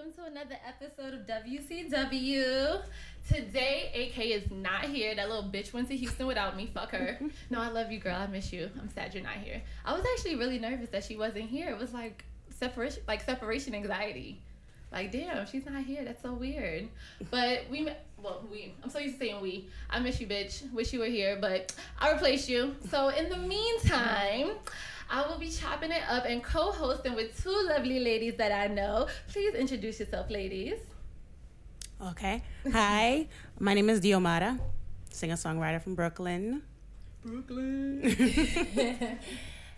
welcome to another episode of WCW. Today, AK is not here. That little bitch went to Houston without me. Fuck her. No, I love you, girl. I miss you. I'm sad you're not here. I was actually really nervous that she wasn't here. It was like separation, like separation anxiety. Like, damn, she's not here. That's so weird. But we, well, we. I'm so used to saying we. I miss you, bitch. Wish you were here, but I replace you. So in the meantime. I will be chopping it up and co-hosting with two lovely ladies that I know. Please introduce yourself, ladies. Okay. Hi, my name is Diomara, singer songwriter from Brooklyn. Brooklyn.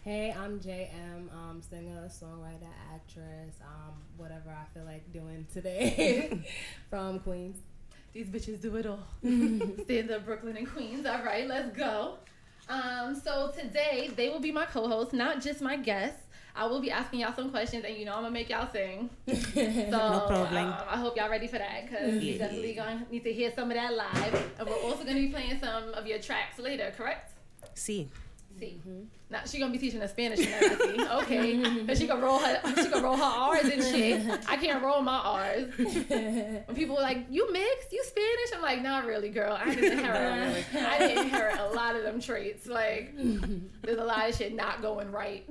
hey, I'm JM, um, singer, songwriter, actress, um, whatever I feel like doing today from Queens. These bitches do it all. Stand up Brooklyn and Queens. All right, let's go. Um, so today they will be my co-hosts, not just my guests. I will be asking y'all some questions, and you know I'm gonna make y'all sing. So No problem. um, I hope y'all ready for that because you Yeah. definitely gonna need to hear some of that live, and we're also gonna be playing some of your tracks later. Correct? See, See, now she gonna be teaching us Spanish and everything. Okay, and she can roll her, she can roll her R's and shit. I can't roll my R's. When people were like, "You mixed, you Spanish," I'm like, "Not really, girl. I didn't inherit, I didn't inherit a lot of them traits. Like, there's a lot of shit not going right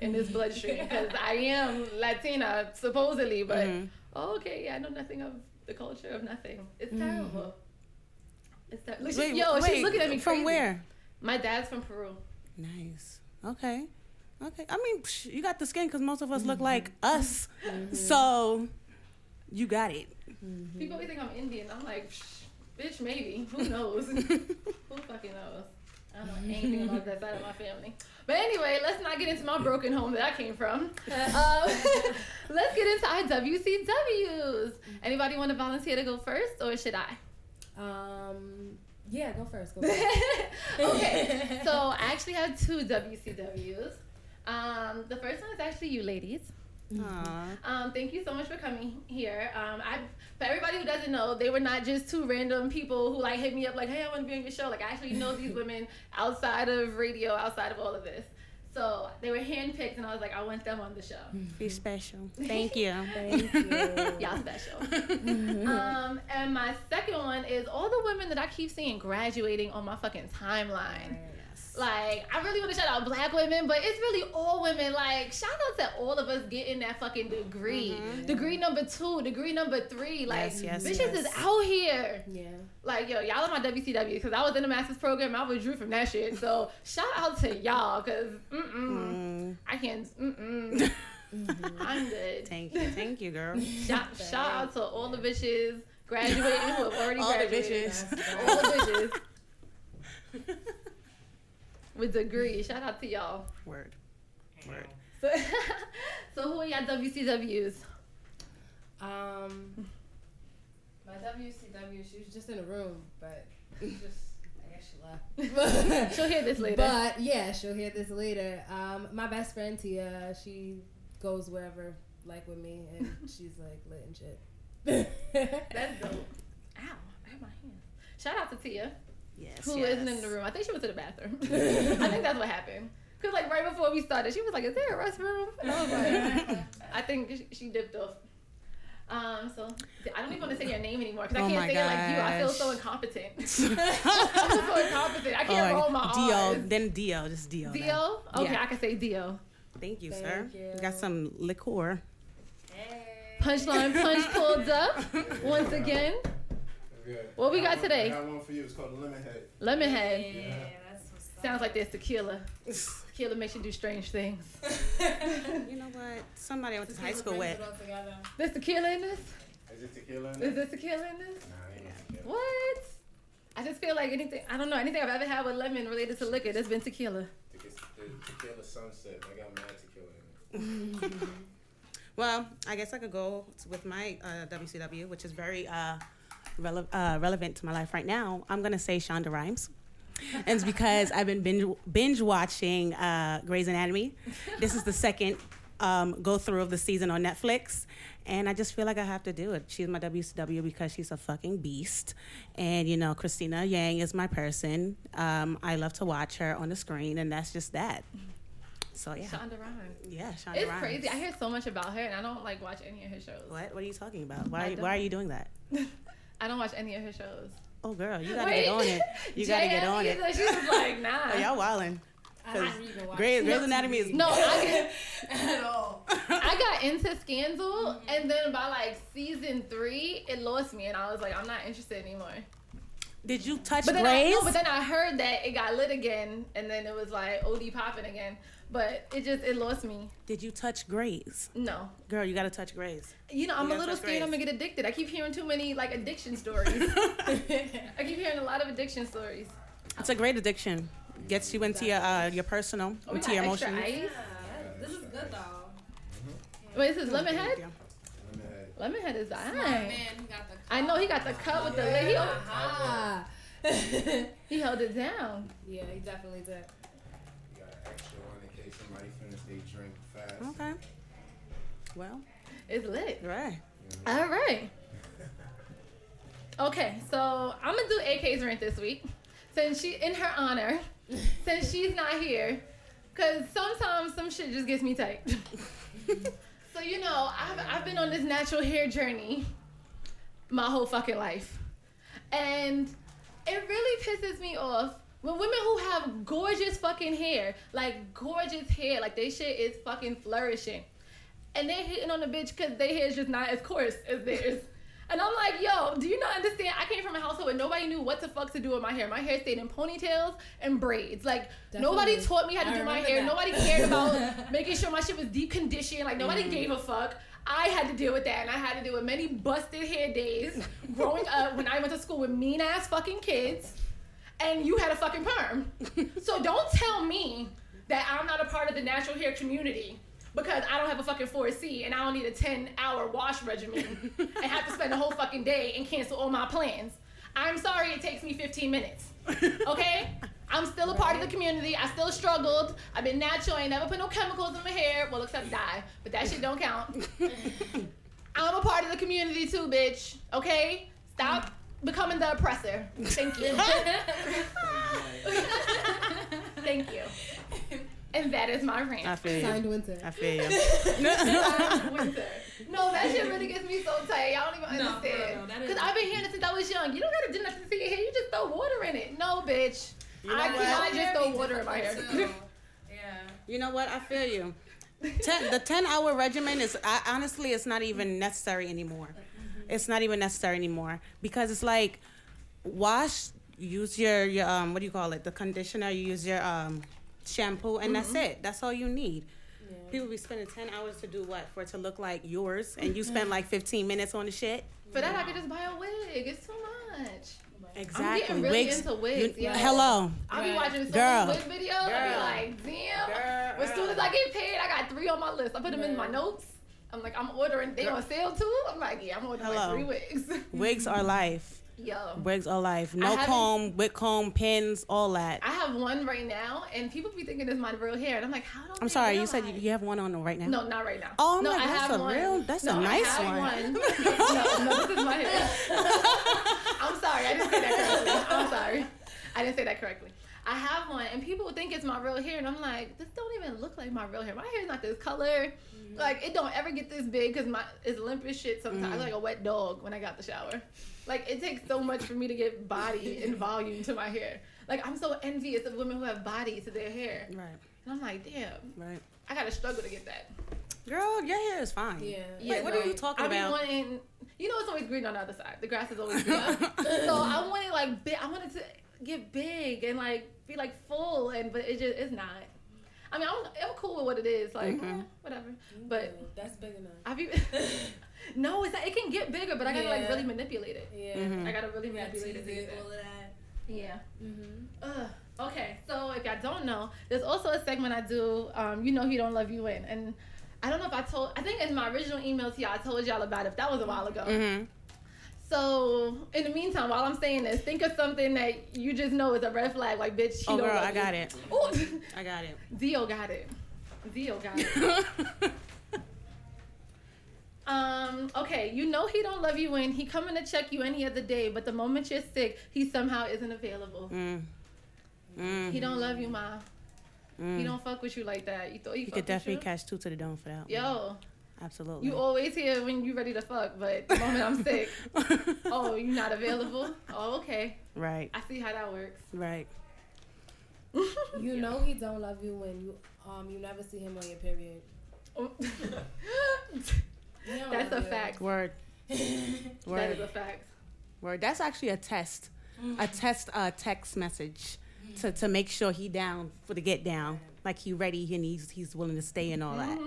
in this bloodstream because I am Latina supposedly, but Mhm. oh, okay, yeah, I know nothing of the culture of nothing. It's terrible. It's ter- Look, she- Wait, yo, wait, she's looking at me from crazy. where? My dad's from Peru. Nice. Okay. Okay. I mean, psh, you got the skin because most of us look like us, so you got it. People always think I'm Indian. I'm like, Psh, bitch, maybe. Who knows? Who fucking knows? I don't know anything about that side of my family. But anyway, let's not get into my broken home that I came from. Um, let's get into our WCWs. Anybody want to volunteer to go first, or should I? Um, yeah, go first. Go first. okay. So I actually have two WCWs. Um, the first one is actually you ladies. Aw. Um, thank you so much for coming here. Um, I, for everybody who doesn't know, they were not just two random people who like hit me up like, "Hey, I want to be on your show." Like, I actually know these women outside of radio, outside of all of this. So they were handpicked, and I was like, I want them on the show. Mm-hmm. Be special. Thank you. Thank you. Y'all special. Mm-hmm. um, and my second one is all the women that I keep seeing graduating on my fucking timeline. Oh, yes. Like, I really want to shout out black women, but it's really all women. Like, shout out to all of us getting that fucking degree. Mm-hmm. Degree number two, degree number three. Like, Yes, yes, bitches yes. is out here. Yeah. Like, yo, y'all are my WCW because I was in the master's program. I withdrew from that shit. So, shout out to y'all because, mm-mm, Mm, I can't, mm-mm. I'm good. thank you. Thank you, girl. Shout, shout out to all the bitches graduating who have already All the graduated. bitches. All the bitches. With degrees. Shout out to y'all. Word. Word. So, so who are y'all WCWs? Um, my WCW, she was just in the room, but just I she left. She'll hear this later. But yeah, she'll hear this later. Um, my best friend Tia, she goes wherever, like with me, and she's like lit and shit. That's dope. Ow, I hit my hand. Shout out to Tia, Yes. who yes. not in the room. I think she went to the bathroom. I think that's what happened. Cause like right before we started, she was like, "Is there a restroom?" And I was like, "I think she- she dipped off." Um, so I don't even want to say your name anymore because I Oh can't my say it like you. I feel so incompetent. I'm so incompetent. I can't Oh, roll my Dio. R's. Then Dio. Just Dio. then. Okay, Yeah. I can say Dio. Thank you, Thank sir. you. Got some liqueur. Punchline punch pulled up once again. Good. What we got got one- today? I got one for you. It's called Lemonhead. Lemonhead. Yeah. Sounds like there's tequila. Tequila makes you do strange things. You know what? Somebody I went to high school with. There's tequila in this? Is it tequila in Is it? there tequila in this? Nah, ain't no. What? I just feel like anything, I don't know, anything I've ever had with lemon related to liquor, there's been tequila. Tequila, tequila sunset. I got mad tequila in it. Well, I guess I could go with my uh, WCW, which is very uh, rele- uh, relevant to my life right now. I'm gonna say Shonda Rhimes. And it's because I've been binge, binge watching uh, Grey's Anatomy. This is the second um, go through of the season on Netflix. And I just feel like I have to do it. She's my WCW because she's a fucking beast. And, you know, Cristina Yang is my person. Um, I love to watch her on the screen, and that's just that. So yeah, Shonda Rhimes. yeah, Shonda It's Rhimes. crazy. I hear so much about her, and I don't like watch any of her shows. What? What are you talking about? Why? Why are you doing that? I don't watch any of her shows. Oh, girl, you gotta Wait. get on it. You gotta get on it. She was like, nah. Oh, y'all wildin'. I haven't even watched Grey's, Grey's Anatomy is No, I, at all. I got into Scandal, mm-hmm. and then by like season three, it lost me, and I was like, I'm not interested anymore. Did you touch But then, I, Grey's? no, but then I heard that it got lit again, and then it was like OD popping again. But it just it lost me. Did you touch Grey's? No, Girl, you gotta touch Grey's. you know I'm You a little touch scared I'm gonna get addicted. I keep hearing too many like addiction stories. I keep hearing a lot of addiction stories. It's a great addiction. Gets you into your uh, your personal, Oh, into your emotions. ice. This is good though. Wait, this is lemon head. Lemonhead. Lemon head is Man, he got the. I know he got the cut with the lid. He, Ah. he held it down. yeah, he definitely did. You got extra one in case somebody finish they drink fast. Okay. Well, It's lit. right. All right. Okay, so I'm gonna do AK's rent this week, since she in her honor, since she's not here, cause sometimes some shit just gets me tight. so you know, I've I've been on this natural hair journey, my whole fucking life, and it really pisses me off when women who have gorgeous fucking hair, like gorgeous hair, like they shit is fucking flourishing and they're hitting on the bitch because their hair is just not as coarse as theirs. And I'm like, yo, do you not understand? I came from a household where nobody knew what the fuck to do with my hair. My hair stayed in ponytails and braids. Like nobody taught me how to I do my hair. that. Nobody cared about making sure my shit was deep conditioned. Like nobody mm. gave a fuck. I had to deal with that, and I had to deal with many busted hair days growing up when I went to school with mean ass fucking kids, and you had a fucking perm. so don't tell me that I'm not a part of the natural hair community because I don't have a fucking 4C and I don't need a 10 hour wash regimen and have to spend the whole fucking day and cancel all my plans. I'm sorry it takes me 15 minutes. Okay? I'm still a part of the community. I still struggled. I've been natural. I ain't never put no chemicals in my hair. Well, except dye. But that shit don't count. I'm a part of the community too, bitch. Okay? Stop becoming the oppressor. Thank you. Thank you. And that is my rant. I feel you. Signed Wynter. I feel you. Wynter. No, that shit really gets me so tight. I don't even No, understand. that is- Because I've been hearing it since I was young. You don't gotta do nothing to your hair. You just throw water in it. No, bitch. You know I what? cannot just throw water in my hair. Yeah. You know what? I feel you. Ten, the 10 hour regimen is I, honestly, it's not even necessary anymore. It's not even necessary anymore because it's like wash, use your, your um, what do you call it? The conditioner, you use your um, shampoo, and that's it. That's all you need. People be spending 10 hours to do what? For it to look like yours, and you spend like 15 minutes on the shit? For that, I could just buy a wig. It's too much. Exactly. getting really into wigs, you- yeah. Hello. I'll be watching so Girl. many wig videos. I'll be like, damn. Girl. As soon as I get paid, I got three on my list. I put them in my notes. I'm like, I'm ordering. They on sale too. I'm like, yeah, I'm ordering like three wigs. Wigs are life. Yo. Wigs are life. No comb, wig comb, pins, all that. I have one right now, and people be thinking it's my real hair, and I'm like, how don't I'm sorry, you said you, you have one on right now. No, not right now. Oh, I'm no, like, I that's have a one. real- that's a nice I have one. no, no, this is my hair. I'm sorry, I didn't say that correctly. I'm sorry, I didn't say that correctly. I have one, and people think it's my real hair, and I'm like, this don't even look like my real hair. My hair's not this color. Mm-hmm. Like it don't ever get this big because my it's limp as shit. Sometimes mm-hmm. look like a wet dog when I got the shower. Like it takes so much for me to get body and volume to my hair. Like I'm so envious of women who have body to their hair, Right, and I'm like, damn, right. I gotta struggle to get that. Girl, your hair is fine. Yeah. Like, what are you talking I about? wanting, you know, it's always green on the other side. The grass is always green. so I wanted like big. I wanted to get big and like be like full, and but it just it's not. I mean, I'm, I'm cool with what it is, like Mhm. eh, whatever. But that's big enough. I be no, it's not, it can get bigger, but I gotta like really manipulate it. Yeah. Mhm. I gotta really You manipulate it. to teasers, all of that. Yeah. Mm-hmm. Ugh. Okay, so if y'all don't know, there's also a segment I do. Um, you know he don't love you in, and I don't know if I told. I think in my original email to y'all, I told y'all about it. That was a while ago. So in the meantime, while I'm saying this, think of something that you just know is a red flag. Like, bitch, she Oh, girl, I you. got it. Ooh, I got it. Dio got it. Dio got it. Um, okay, you know he don't love you when he coming to check you any other day, but the moment you're sick, he somehow isn't available. mm. Mm. He don't love you, ma. Mm. He don't fuck with you like that. You thought he, You fuck could definitely you? catch two to the dome for that. one. Yo, Absolutely. you always here when you're ready to fuck, but the moment I'm sick, oh, you're not available? Oh, okay. right, I see how that works. right. You know he don't love you when you um you never see him on your period. He That's a you. fact. Word. That Word. is a fact. Word. That's actually a test. A test uh, text message to, to make sure he down for the get down. Like he ready and he's he's willing to stay and all that.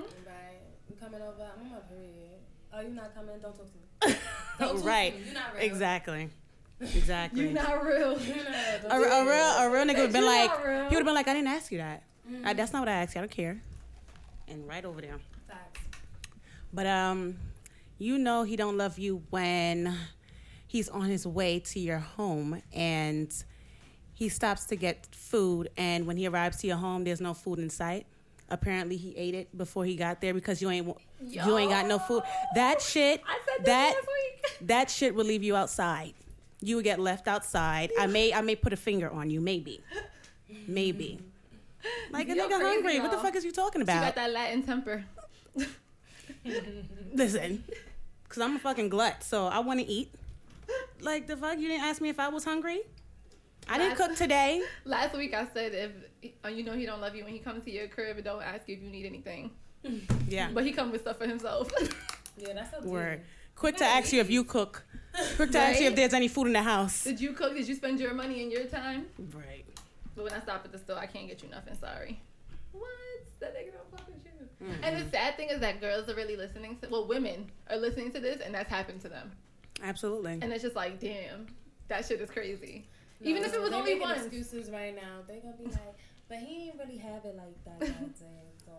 Coming over? I'm on my period. Oh, you not coming? Don't talk to me. Talk right. To me. You not real. Exactly. Exactly. You not real. You not real. a, a real a real nigga would have been like he would have been like I didn't ask you that. Uh, that's not what I asked you. I don't care. And right over there. Facts. But um, you know he don't love you when he's on his way to your home and he stops to get food and when he arrives to your home there's no food in sight. Apparently he ate it before he got there because you ain't you ain't got no food. That shit I said this that week. that shit would leave you outside. You would get left outside. I may I may put a finger on you, maybe. Maybe. Like a You're nigga hungry. What the fuck is you talking She about? got that Latin temper. Listen, because I'm a fucking glut, so I want to eat. Like, the fuck? You didn't ask me if I was hungry? I didn't cook today. Last week I said if uh, you know he don't love you when he comes to your crib and don't ask if you need anything, Yeah. but he come with stuff for himself. Yeah, that's up to Word. Quick to ask you if you cook. Quick to ask you if there's any food in the house. Did you cook? Did you spend your money and your time? Right. But when I stop at the store, I can't get you nothing. Sorry. What? That nigga don't fuck with you. Mm-hmm. And the sad thing is that girls are really listening to. Well, women are listening to this, and that's happened to them. Absolutely. And it's just like, damn, that shit is crazy. No, Even if it was they only making once. excuses right now. They gonna be like, but he ain't really have it like that that day. So.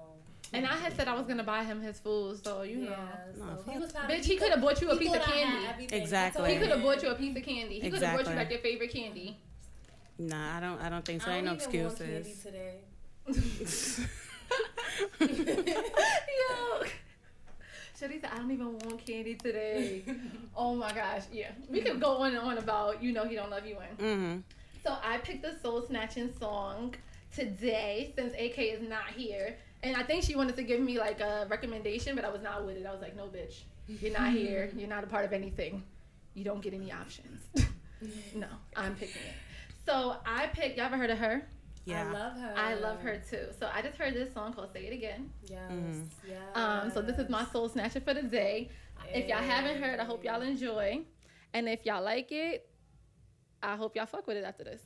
And I had said I was gonna buy him his food, so you know. so No, he was kinda, Bitch, he could have bought you a piece of thought I had candy. everything. Exactly. I He told could have him. bought you a piece of candy. He could have bought you Exactly. like your favorite candy. Nah, I don't. I don't think so. I Ain't no don't even want candy excuses. today. Yo. Said, I don't even want candy today. oh my gosh. Yeah. We could go on and on about you know he don't love you in. Mm-hmm. So I picked the soul snatching song today since AK is not here. And I think she wanted to give me like a recommendation, but I was not with it. I was like, no, bitch. You're not here. You're not a part of anything. You don't get any options. no, I'm picking it. So I picked, y'all ever heard of her? Yeah. I love her. I love her too. So I just heard this song called Say It Again. Yes. Mhm. Yes. Um, so this is my soul snatcher for the day. If y'all haven't heard, I hope y'all enjoy. And if y'all like it, I hope y'all fuck with it after this.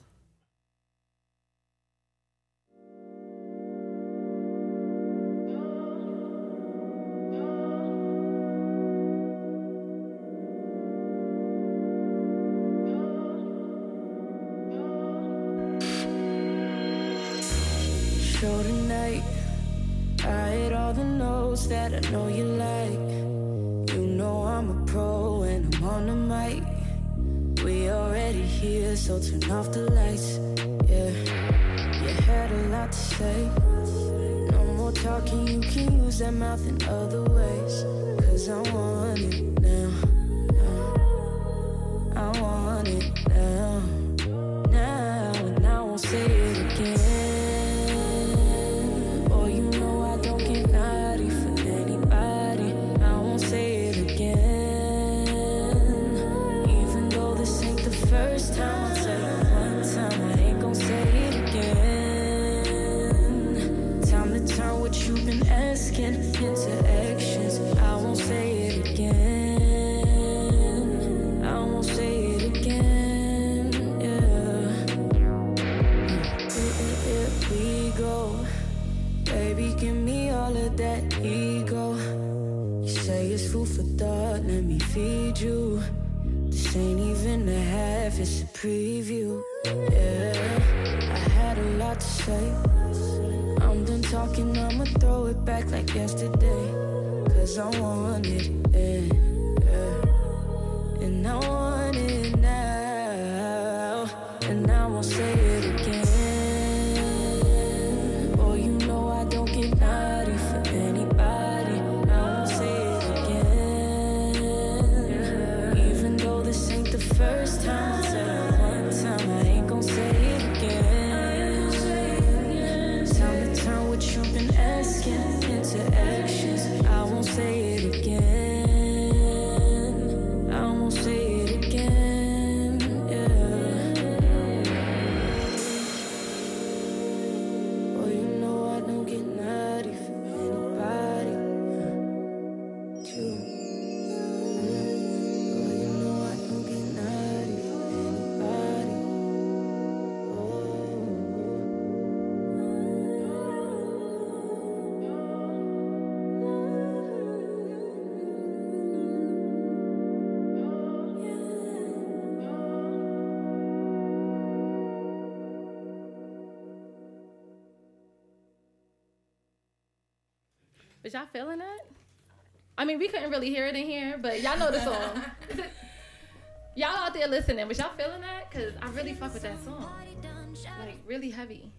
That I know you like. You know I'm a pro and I'm on the mic. We already here, so turn off the lights. Yeah, you had a lot to say. No more talking, you can use that mouth in other ways. Cause I want it now. I want it now. Now, and I won't say what you've been asking into actions. I won't say it again. Feeling that? I mean, we couldn't really hear it in here, but y'all know the song. y'all out there listening, but y'all feeling that? Cause I really fuck with that song. Like really heavy.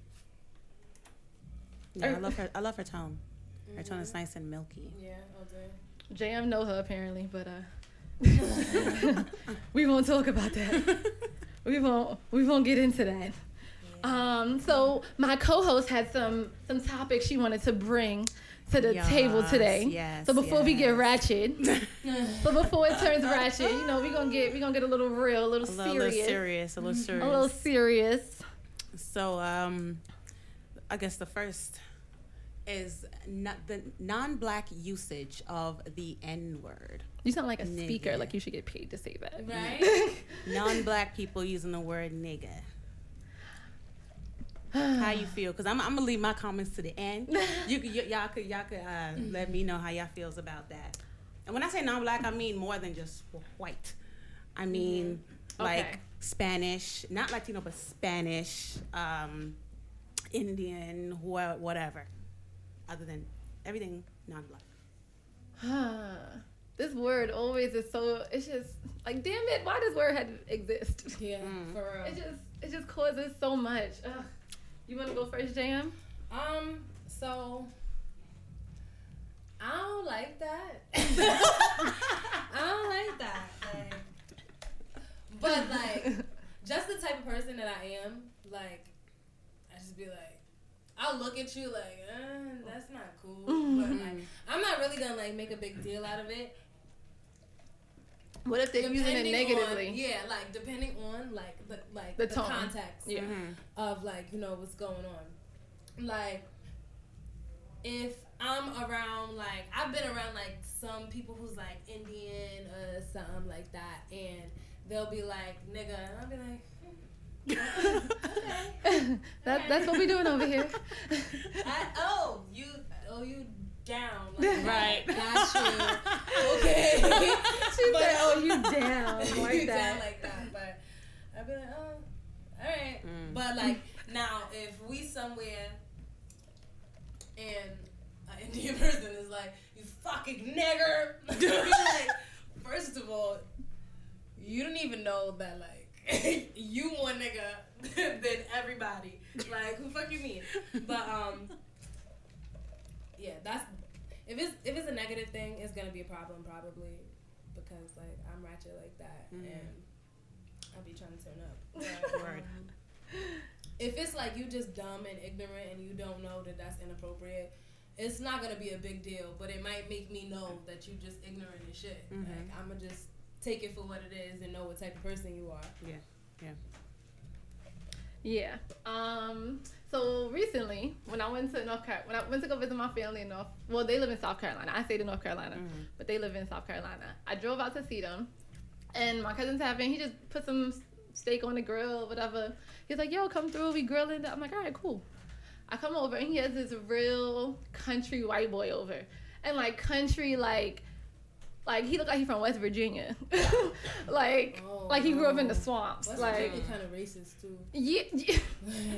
Yeah, I love her. I love her tone. Her tone is nice and milky. Yeah, okay. JM know her apparently, but uh, we won't talk about that. We won't. We won't get into that. Um, so my co-host had some some topics she wanted to bring to the table today. yes, so before we get ratchet, so before it turns ratchet, you know, we're gonna get we gonna get a little real, a little A little, serious, serious, a little serious. a little serious. So, um, I guess the first is not the non-black usage of the N word. You sound like a speaker, like you should get paid to say that. Right? Non-black people using the word nigga. How you feel? Because I'm, I'm gonna leave my comments to the end. You, could- y- y'all could y'all could uh, let me know how y'all feels about that. And when I say non-black, I mean more than just white. I mean like Okay. Spanish, not Latino, but Spanish, um, Indian, wha- whatever. Other than everything non-black. this word always is so. It's just like, damn it, why does word had to exist? Yeah, Mm. for real. It just it just causes so much. Ugh. You want to go first, JM? Um, so I don't like that. I don't like that. Like, but like, just the type of person that I am, like, I just be like, I'll look at you like, uh, that's not cool. But like, I'm not really gonna like make a big deal out of it. What if they're using it negatively? On, yeah, like depending on like the like The the, context Yeah. of like you know what's going on. Like if I'm around like I've been around like some people who's like Indian or something like that, and they'll be like nigga, and I'll be like. hmm, okay. that, that's what we doing over here. I, oh, you, oh, you down, like, Right. Got you. Okay. She But- said, "Oh, you down you like down like that. But I'd be like, oh, all right. Mm. But like now, if we somewhere and an Indian person is like, you fucking nigger, like, first of all, you don't even know that like you more nigga than everybody. Like, who fuck you mean? But um, yeah, that's if it's if it's a negative thing, it's gonna be a problem probably because like I'm ratchet like that Mhm. and I'll be trying to turn up. But, um, if it's like you just dumb and ignorant and you don't know that that's inappropriate, it's not gonna be a big deal. But it might make me know that you just ignorant and shit. Mhm. Like I'm gonna just take it for what it is and know what type of person you are. Yeah, yeah. Um. So recently, when I went to North Carolina, when I went to go visit my family in North, well, they live in South Carolina. I say to North Carolina, Mhm. but they live in South Carolina. I drove out to see them, and my cousin's having. He just put some steak on the grill, whatever. He's like, "Yo, come through. We grilling." I'm like, "All right, cool." I come over and he has this real country white boy over, and like country like. Like he looked like he from West Virginia, like Oh, like he grew up in the swamps. West like Virginia kind of racist too. yeah, yeah.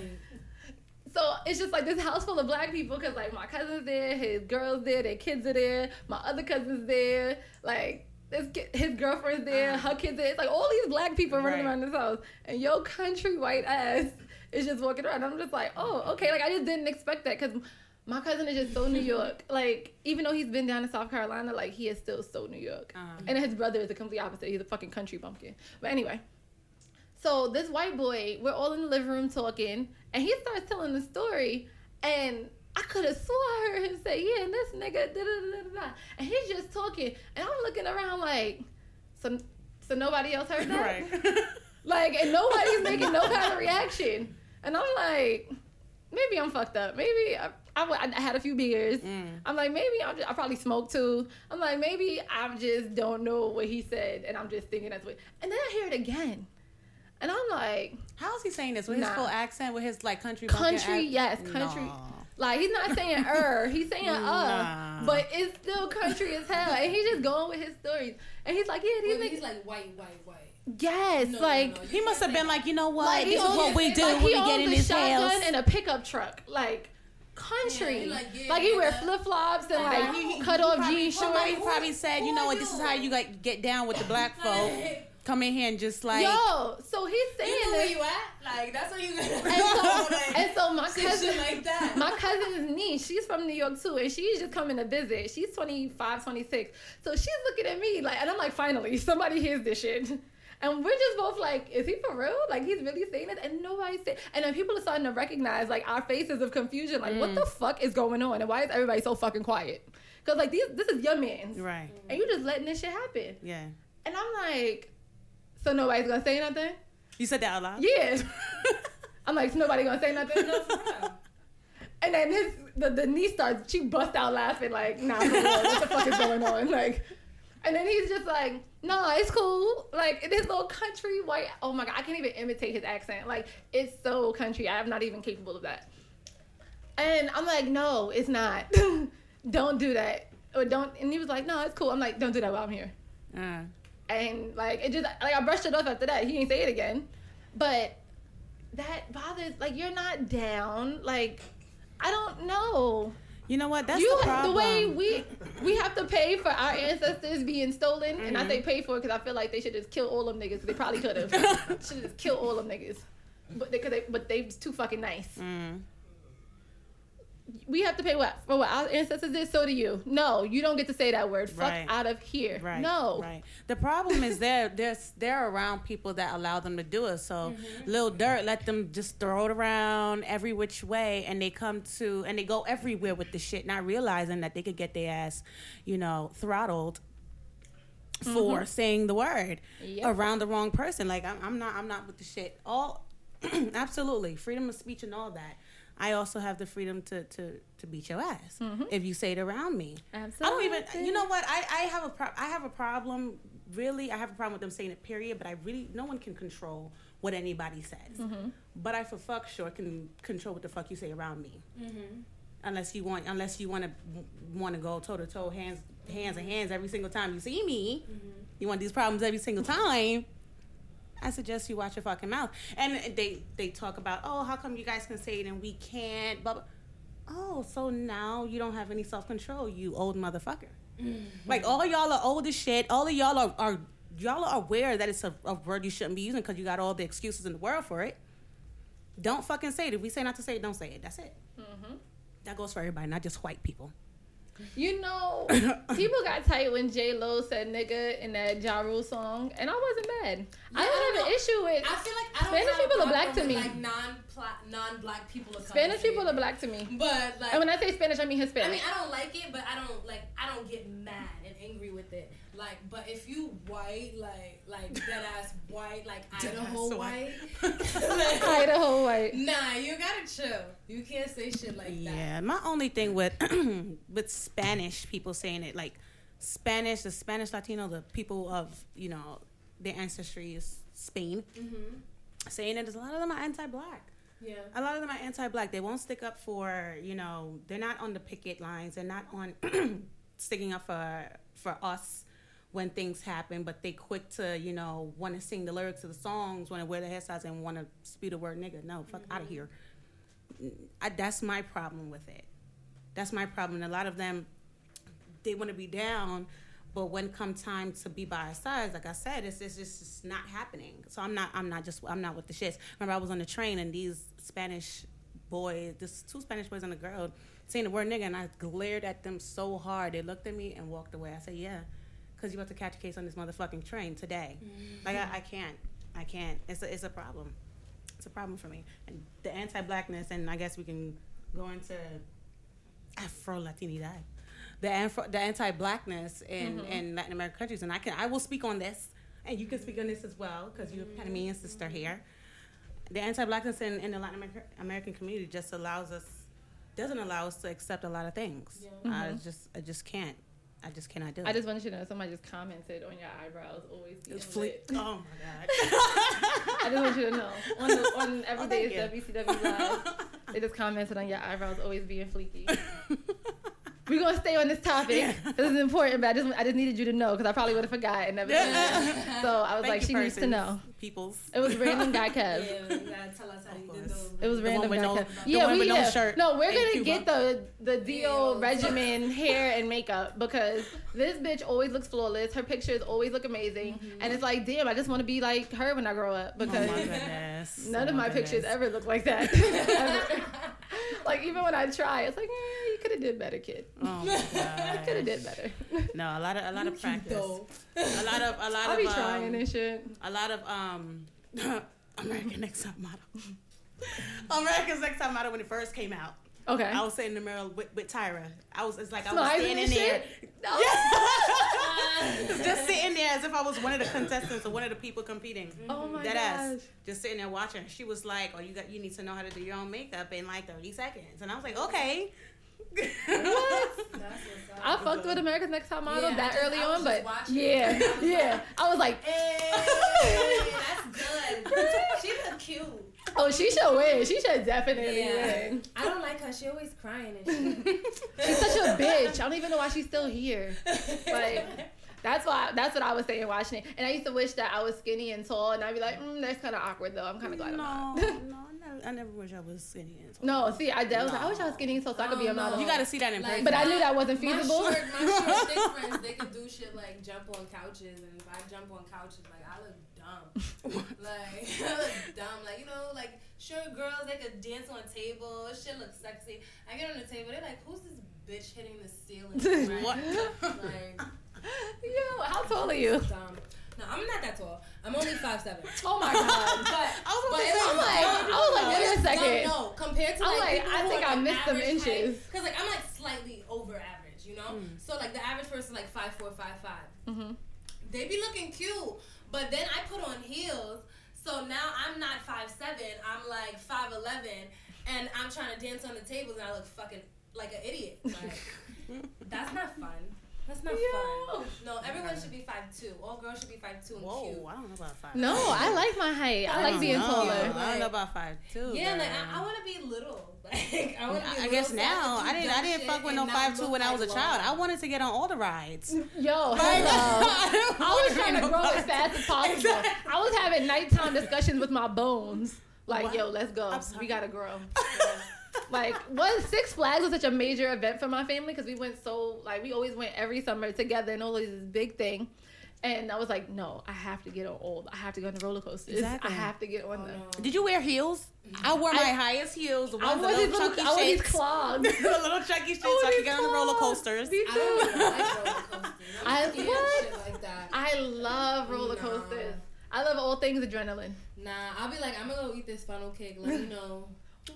So it's just like this house full of black people because like my cousin's there, his girls there, their kids are there, my other cousins there, like kid, his girlfriend's there, Uh-huh. her kids there. It's like all these black people running Right. around this house, and your country white ass is just walking around. I'm just like, oh, okay. Like I just didn't expect that because my cousin is just so New York. Like even though he's been down in South Carolina, like he is still so New York. Uh-huh. And his brother is the complete opposite. He's a fucking country bumpkin. But anyway. So this white boy, we're all in the living room talking, and he starts telling the story, and I could have swore I heard him say, "Yeah, and this nigga," da, da, da, da, da. and he's just talking, and I'm looking around like, so, so nobody else heard that, right. like, and nobody's making no kind of reaction, and I'm like, maybe I'm fucked up, maybe I, I, I had a few beers, Mm. I'm like, maybe I'm just, I probably smoked too. I'm like, maybe I just don't know what he said, and I'm just thinking that's what. And then I hear it again, and I'm like, How is he saying this with his full accent, with his like country? bumpkin country, ac- yes, country. Nah. Like he's not saying er, he's saying uh, Nah. but it's still country as hell, and he's just going with his stories. And he's like, yeah, these Wait, niggas, he's like white, white, white. yes, No, no, like. no, you He must have been like, you know what? Like, this is what we do like, when we he get in a this shotgun house. and a pickup truck. Like, country. Yeah, he like, like, he wear flip flops and Like, he- he- cut off jean Somebody shorts. probably said, you know what, this is how you like get down with the black folk. Come in here and just like Yo, so he's saying You know where you at? Like that's what you. and so, and so my cousin, like that. my cousin's niece, she's from New York too, and she's just coming to visit. She's 25, 26. So she's looking at me like, and I'm like, finally, somebody hears this shit. And we're just both like, is he for real? Like, he's really saying it? And nobody said. And then people are starting to recognize like our faces of confusion. Like, what the mm. fuck is going on? And why is everybody so fucking quiet? Because like these, this is your man's, right. and you just letting this shit happen. Yeah. And I'm like, so nobody's gonna say nothing? You said that out loud? Yeah. I'm like, so nobody gonna say nothing? No. And then his the, the niece starts she bust out laughing like, nah, what the fuck is going on? Like and then he's just like, no, it's cool. Like this little country white oh my god, I can't even imitate his accent. Like it's so country. I'm not even capable of that. And I'm like, no, it's not. don't do that. Or don't and he was like, no, it's cool. I'm like, don't do that while I'm here. Uh, And like it just like I brushed it off after that. He didn't say it again. But that bothers like you're not down. Like I don't know. You know what? That's you the the, way we we have to pay for our ancestors being stolen, and Mm-hmm. I say pay for it because I feel like they should just kill all them niggas. they probably could have. should just kill all them niggas. But they, cause they but they too fucking nice. Mm. We have to pay what for what our ancestors did. So do you. No, you don't get to say that word. Fuck Right. out of here. Right. No. Right. The problem is they're they're they're around people that allow them to do it. So Mm-hmm. little dirt let them just throw it around every which way, and they come to and they go everywhere with the shit, not realizing that they could get their ass, you know, throttled for saying the word Mm-hmm. Yep. around the wrong person. Like I'm, I'm not I'm not with the shit. All absolutely freedom of speech and all that. I also have the freedom to to to beat your ass mm-hmm. if you say it around me. Absolutely. I don't even. You know what? I I have a pro- I have a problem. Really, I have a problem with them saying it. Period. But I really no one can control what anybody says. Mm-hmm. But I for fuck sure can control what the fuck you say around me. Mm-hmm. Unless you want, unless you want to want to go toe to toe, hands hands and hands every single time you see me. You want these problems every single time. I suggest you watch your fucking mouth. And they they talk about, oh, how come you guys can say it and we can't? But oh, so now you don't have any self control, you old motherfucker. Mm-hmm. Like all y'all are old as shit. All of y'all are, are y'all are aware that it's a, a word you shouldn't be using because you got all the excuses in the world for it. Don't fucking say it. If we say not to say it, don't say it. That's it. Mm-hmm. That goes for everybody, not just white people. You know, people got tight when J Lo said nigga in that Ja Rule song, and I wasn't mad. I I don't don't have an issue with I feel like I don't Spanish have a people are black to me. Like non non black people are Spanish people me. are black to me. But like And when I say Spanish, I mean Hispanic. I mean, I don't like it, but I don't like. I don't get mad and angry with it. Like, but if you white, like, like dead ass white, like Idaho Deadass white, white. like, Idaho white. nah, you gotta chill. You can't say shit like that. Yeah, my only thing with with Spanish people saying it like Spanish, the Spanish Latino, the people of you know their ancestry is Spain, Mm-hmm. saying it is a lot of them are anti-black. Yeah. A lot of them are anti-black. They won't stick up for you know they're not on the picket lines. They're not on sticking up for for us when things happen. But they quick to you know want to sing the lyrics of the songs, want to wear the hairstyles, and want to spew the word nigga. No, fuck out of mm-hmm. here. I, that's my problem with it. That's my problem. A lot of them, they want to be down, but when come time to be by our sides, like I said, it's, it's just it's not happening. So I'm not I'm not just I'm not with the shits. Remember, I was on the train and these Spanish boys, this two Spanish boys and a girl, saying the word nigga, and I glared at them so hard. They looked at me and walked away. I said, yeah, because you're about to catch a case on this motherfucking train today. Like I, I can't, I can't. It's a, it's a problem. It's a problem for me. And the anti-blackness, and I guess we can go into Afro Latinidad, the Afro, the anti-blackness in, mm-hmm. in Latin American countries, and I can I will speak on this, and you can speak on this as well because you're a Panamanian sister here. The anti-blackness in, in the Latin America, American community just allows us, doesn't allow us to accept a lot of things. Uh, mm-hmm. I just I just can't. I just cannot do it. I just wanted you to know somebody just commented on your eyebrows always being It's lit. Oh my god. I just want you to know on the, on Oh, every day thank is WCW live. They just commented on your eyebrows always being fleeky. we're gonna stay on this topic. This is important, but I just I just needed you to know because I probably would have forgot and never. said. So I was Thank like, she needs to know. Peoples. It was random guy Yeah, Kev. you gotta tell us how you did those. It was The random guy no- Kev. Yeah, we no shirt. No, we're gonna Cuba. get the the Dio Deals. regimen hair and makeup because this bitch always looks flawless. Her pictures always look amazing, and it's like, damn, I just want to be like her when I grow up Oh because my goodness. none Oh of my goodness. pictures ever look like that. Like even when I try, it's like, eh, you could have did better, kid. Oh my god. Could have did better. No, a lot of a lot of practice. A lot of a lot I'll of be um, trying and shit. a lot of um Um, American Next Top Model. America's Next Top Model when it first came out. Okay. I was sitting in the mirror with, with Tyra. I was it's like I was Smiling standing there. No. just sitting there as if I was one of the contestants or one of the people competing. Oh my Dead gosh. ass. Just sitting there watching. She was like, "Oh, you got you need to know how to do your own makeup in like 30 seconds." And I was like, "Okay." What? That's what's up. I fucked with America's Next Top Model Yeah, I that just- early on, but yeah. I yeah. like- I was like, Hey, that's good. She look cute. oh, she should win. She should definitely Yeah. win. I don't like her. She always crying and shit. She's such a bitch. I don't even know why she's still here. Like, that's why. That's what I was saying watching it. And I used to wish that I was skinny and tall, and I'd be like, mm, that's kind of awkward though. I'm kind of glad no, I'm no, not. I never, I never wish I was skinny. and tall. no, see, I, I was like, I wish I was skinny and tall so I could be a um, no. model. You got to see that in Like, person. But I knew that wasn't My feasible. short, my short, thick friends, they could do shit like jump on couches, and if I jump on couches, like I look dumb. like I look dumb. Like you know, like short girls, they could dance on tables. Shit looks sexy. I get on the table, they're like, "Who's this bitch hitting the ceiling?" Right? What? Like Yo, how tall are you? dumb. No, I'm not that tall. I'm only five seven. Oh my god. But I was but about to it's say, I'm like. I was like, wait a second. No, compared to I'm like, like, I think I missed some inches. Cause like I'm like slightly over average, you know. Mm. So like the average person is like five four, five five. hmm They be looking cute, but then I put on heels, so now I'm not five seven. I'm like five eleven, and I'm trying to dance on the tables, and I look fucking like an idiot. Like that's not fun. That's not Yo. fun. No, everyone should be five two. All girls should be five two and Whoa, cute. I don't know about five. No, I like my height. I like being know. taller. I don't know about five two. Yeah, like. I, I want to be little. Like I want to be. I, I guess now I didn't. I didn't fuck with no five two when I was a like child. I wanted to get on all the rides. Yo, Like, hello. I I was trying to know grow as fast as possible. Exactly. I was having nighttime discussions with my bones. Like, What? yo, let's go. We gotta grow. Like, was Six Flags was such a major event for my family because we went so like we always went every summer together and always this big thing. And I was like, no, I have to get on old. I have to go on the roller coasters. Exactly. I have to get on Oh, them. no. Did you wear heels? I wore my I- highest heels. The I ones the wore these little little, chunky I wore these clogs. the little chunky shakes so I could get on the roller coasters. Me I too. don't like roller coasters. I'm I- what? shit like that. I love roller Nah. coasters. I love all things adrenaline. Nah, I'll be like, I'm gonna go eat this funnel cake. Let me know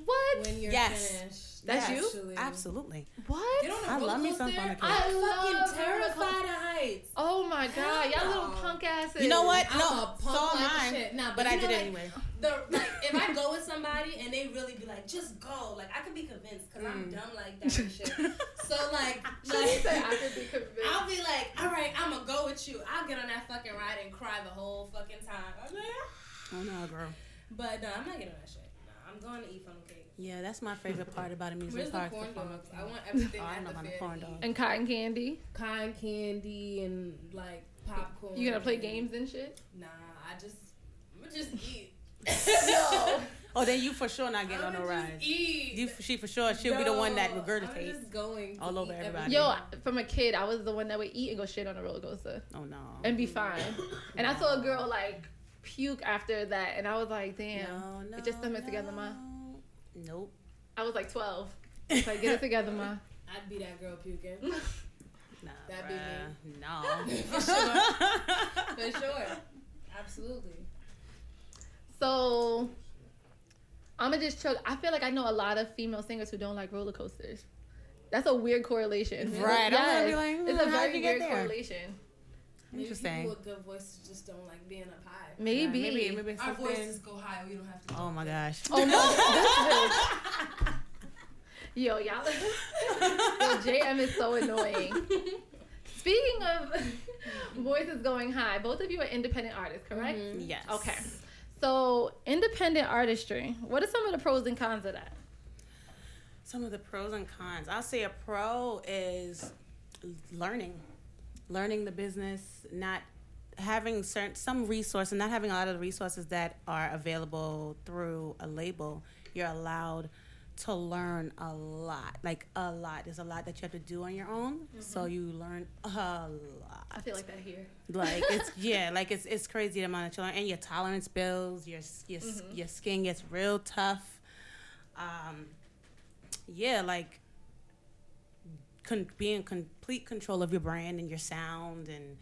What? when you're Yes. finished. That's you? Actually. Absolutely. What? Get on a I love me some funnel cake. I I'm love fucking roller terrified of heights. Oh my god, y'all little punk asses. You know what? I'm no, a punk so am like I. Nah, but but I you did know, it like, anyway. The like, if I go with somebody and they really be like, just go, like I could be convinced because I'm Mm. dumb like that and shit. So like, like said I could be convinced. I'll be like, all right, I'm gonna go with you. I'll get on that fucking ride and cry the whole fucking time. I'm like, ah. Oh no, girl. But no, I'm not getting on that shit. No, I'm going to eat funnel cake. Yeah, that's my favorite part about a Where's music the park. corn the dogs? cake. I want everything Oh, I know the about the corn to dog. eat. and cotton candy. Cotton candy and like popcorn. You gonna play games and shit? Nah, I just, I'ma just eat. No. Oh, then you for sure not getting on I'ma no just rides. Eat. You, she for sure. She'll be the one that No, I'm regurgitates. just going all over everybody. Yo, from a kid, I was the one that would eat and go shit on a roller coaster Oh no. and be fine. And I saw a girl like puke after that, and I was like, damn. No, no, Get your stomach together, Ma. Nope. I was like 12. It's like, get it together, ma. I'd be that girl puking. Nah, That'd be me. No. For sure. For sure. Absolutely. So, I'ma just choke. I feel like I know a lot of female singers who don't like roller coasters. That's a weird correlation. Right, I'm gonna be Yes. like, it's a hmm, very you get weird there? Correlation. Maybe Interesting. people with good voices just don't like being up high. Maybe. Yeah, maybe, maybe Our voices go high. We don't have to. Oh my gosh. Oh no, this. Yo, y'all. Yo, JM is so annoying. Speaking of voices going high, both of you are independent artists, correct? Mhm. Yes. Okay. So, independent artistry. What are some of the pros and cons of that? Some of the pros and cons. I'll say a pro is learning, learning the business, not having certain some resources, not having a lot of the resources that are available through a label. You're allowed to learn a lot, like a lot. There's a lot that you have to do on your own, so you learn a lot. I feel like that here. Like it's yeah, like it's it's crazy the amount that you learn, and your tolerance builds. Your your Mm-hmm. your skin gets real tough. Um, yeah, like con- being in complete control of your brand and your sound and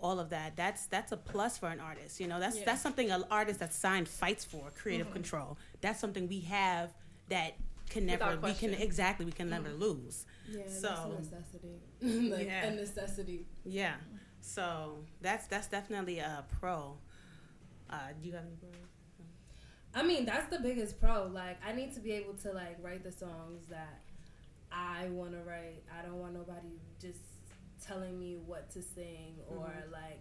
all of that. That's that's a plus for an artist. You know, that's Yeah. that's something an artist that's signed fights for. Creative control. That's something we have that can never Without we can exactly we can never lose. Yeah, that's So- a necessity. like Yeah. a necessity. Yeah. So that's that's definitely a pro. Uh, do you have any pros? I mean, that's the biggest pro. Like, I need to be able to like write the songs that I want to write. I don't want nobody just telling me what to sing or like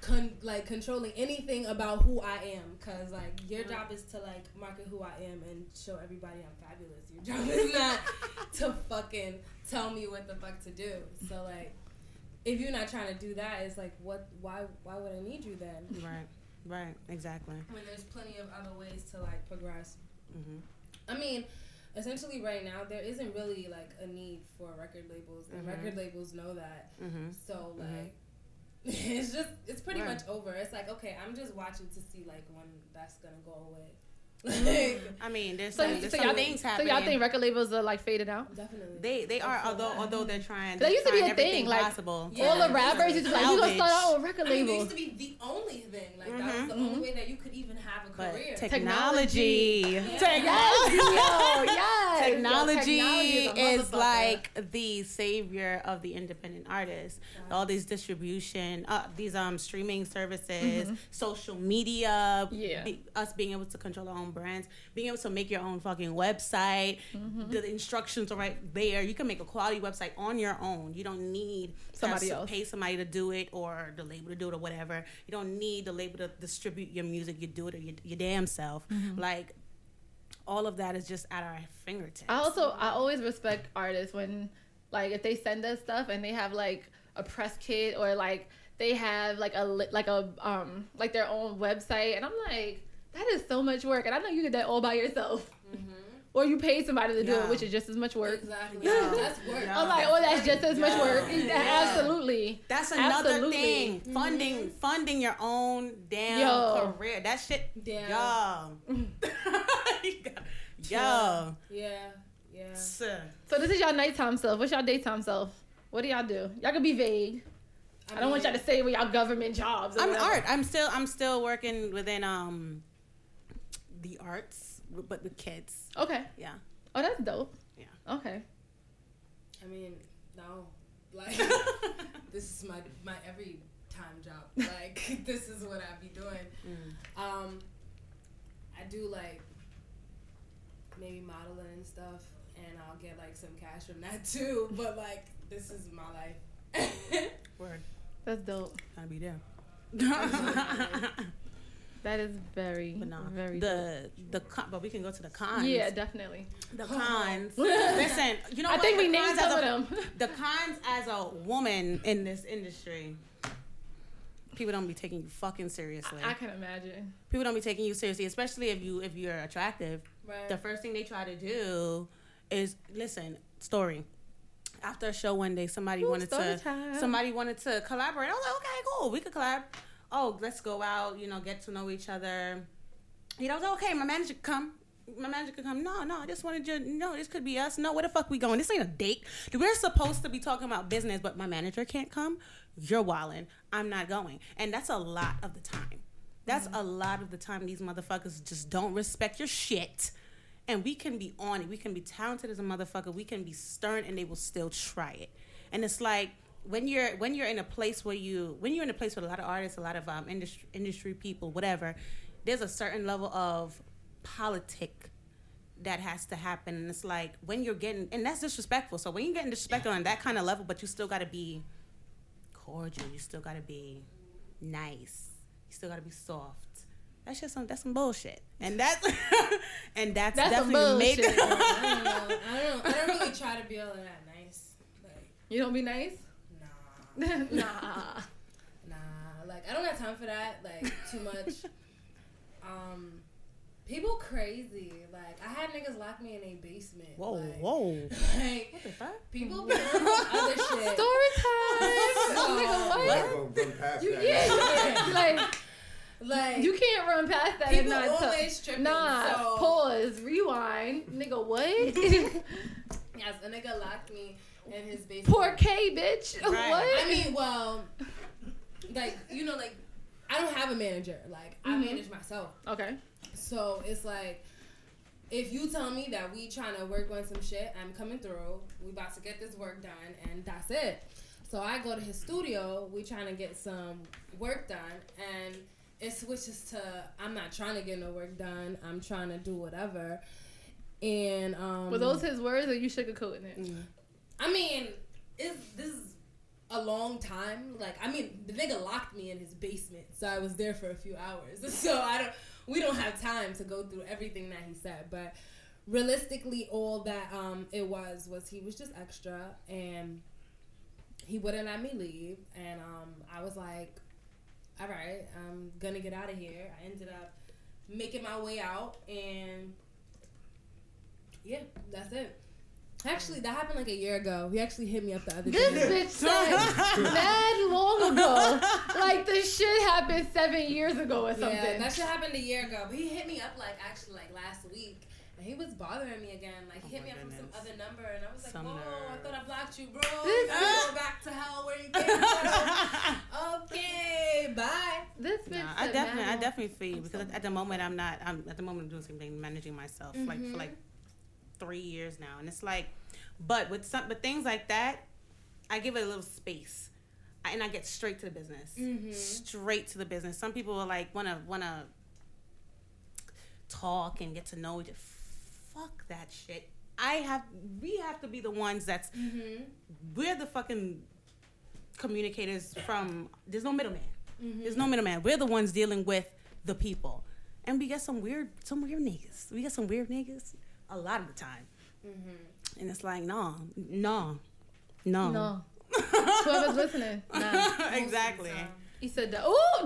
con- like controlling anything about who I am. Cause like your job is to like market who I am and show everybody I'm fabulous. Your job is not to fucking tell me what the fuck to do. So like. If you're not trying to do that, it's like, what? Why? Why would I need you then? Right. Right. Exactly. when there's plenty of other ways to like progress. hmm I mean, essentially right now there isn't really like a need for record labels, and Mhm. record labels know that. hmm So Mhm. like, it's just it's pretty Right. much over. It's like okay, I'm just watching to see like when that's gonna go away. Like, I mean, there's So, some, there's so some y'all things so happening. y'all think record labels are like faded out? definitely. they they are I although although they're trying. That they're used to be trying a thing, everything like, possible. Yeah. All the rappers used to be like, you gonna start out with a record I mean, it used to be the only thing. Like that was the Mhm. only way that you could even have a But career. technology, Yeah. Tech- Yes, yo, yes. Yo, technology a is like the savior of the independent artist. All these distribution, uh, these um streaming services, social media, Yeah. be- us being able to control our own brands, being able to make your own fucking website. The instructions are right there. You can make a quality website on your own. You don't need Somebody to else. pay somebody to do it or the label to do it or whatever. You don't need the label to distribute your music. You do it your, your damn self. Like all of that is just at our fingertips. I also I always respect artists when like if they send us stuff and they have like a press kit or like they have like a like a um like their own website and I'm like that is so much work and I know you did that all by yourself or you paid somebody to do Yeah. it which is just as much work. Exactly. Yeah. That's work. Yeah. I'm like oh that's just as much work. Yeah. Absolutely. That's another Absolutely. thing. Funding funding your own damn Yo. career. That shit. Damn. Yo. Yo. Yeah. Yeah. Sir. So this is y'all nighttime self. What's y'all daytime self? What do y'all do? Y'all can be vague. I, don't want y'all to say what y'all government jobs. or I'm whatever. art. I'm still I'm still working within um the arts, but with kids. Okay. Yeah. Oh, that's dope. Yeah. Okay. I mean, no. Like this is my my every time job. Like this is what I be doing. Mm. Um, I do like maybe modeling and stuff, and I'll get like some cash from that too. But like this is my life. Word. That's dope. Gotta be there. That is very, But no, very the the con- but we can go to the cons. Yeah, definitely. the cons. Listen, you know what I what? think The we named some of them. The cons as a woman in this industry, people don't be taking you fucking seriously. I can imagine. people don't be taking you seriously, especially if you if you're attractive. right. The first thing they try to do is listen. Story. After a show one day, somebody Ooh, wanted to time. somebody wanted to collaborate. I was like, okay, cool, we could collab. Oh, let's go out. You know, get to know each other. You know, okay, my manager could come. My manager could come. No, no, I just wanted you. No, this could be us. No, where the fuck we going? This ain't a date. We're supposed to be talking about business, but my manager can't come. You're wilding. I'm not going, and that's a lot of the time. That's mm-hmm. a lot of the time. These motherfuckers just don't respect your shit. And we can be on it. We can be talented as a motherfucker. We can be stern, and they will still try it. And it's like when you're when you're in a place where you when you're in a place with a lot of artists, a lot of um, industry industry people, whatever. There's a certain level of politic that has to happen, and it's like when you're getting and that's disrespectful. So when you're getting disrespectful on that kind of level, but you still got to be cordial. You still got to be nice. You still got to be soft. That's just some that's some bullshit, and that's and that's, That's some definitely made. bullshit. I don't know. I don't. I don't really try to be all of that nice. Like, You don't be nice? Nah, nah. nah. Like, I don't have time for that. Like, too much. Um, people crazy. Like, I had niggas lock me in a basement. whoa, like, whoa! Like, What the fuck? people be on some other shit. Story time. Nigga, what? I'm run past You, that. yeah, like Like, you can't run past that people and not tell- always tripping. Nah, so, pause, rewind, nigga. What? Yes, a nigga locked me in his basement. Poor K, bitch. Right. What? I mean, well, like you know, like I don't have a manager. Like I Mhm. manage myself. okay. So it's like if you tell me that we trying to work on some shit, I'm coming through. We about to get this work done, and that's it. So I go to his studio. We trying to get some work done, and it switches to I'm not trying to get no work done. I'm trying to do whatever. And um, Were those his words, or you sugarcoating it? I mean, is this is a long time? Like, I mean, the nigga locked me in his basement, so I was there for a few hours. So I don't, we don't have time to go through everything that he said, but realistically, all that um it was was he was just extra, and he wouldn't let me leave, and um I was like, all right, I'm gonna get out of here. I ended up making my way out, and yeah, that's it. Actually, that happened like a year ago. He actually hit me up the other This day. bitch said mad long ago. Like this shit happened seven years ago or something. Yeah, that shit happened a year ago. But he hit me up like actually like last week. And he was bothering me again. Like he Oh hit my me up from some other number and I was like, Some Whoa, I nerve. thought I blocked you, bro. This- You gotta go back to hell where you came from. okay, bye. this bitch Nah, I definitely, mad I definitely feel you because so at the moment I'm not. I'm at the moment I'm doing the same thing, managing myself like Mhm. for like three years now, and it's like, but with some, but things like that, I give it a little space, I, and I get straight to the business, Mhm. straight to the business. Some people are like wanna wanna talk and get to know each. Fuck that shit. I have. We have to be the ones that's. Mm-hmm. We're the fucking communicators from. There's no middleman. Mm-hmm. There's no middleman. We're the ones dealing with the people, and we get some weird, some weird niggas. We get some weird niggas a lot of the time, Mm-hmm. and it's like, no, no, no, No. Whoever's listening. Nah. exactly. He said that. Ooh.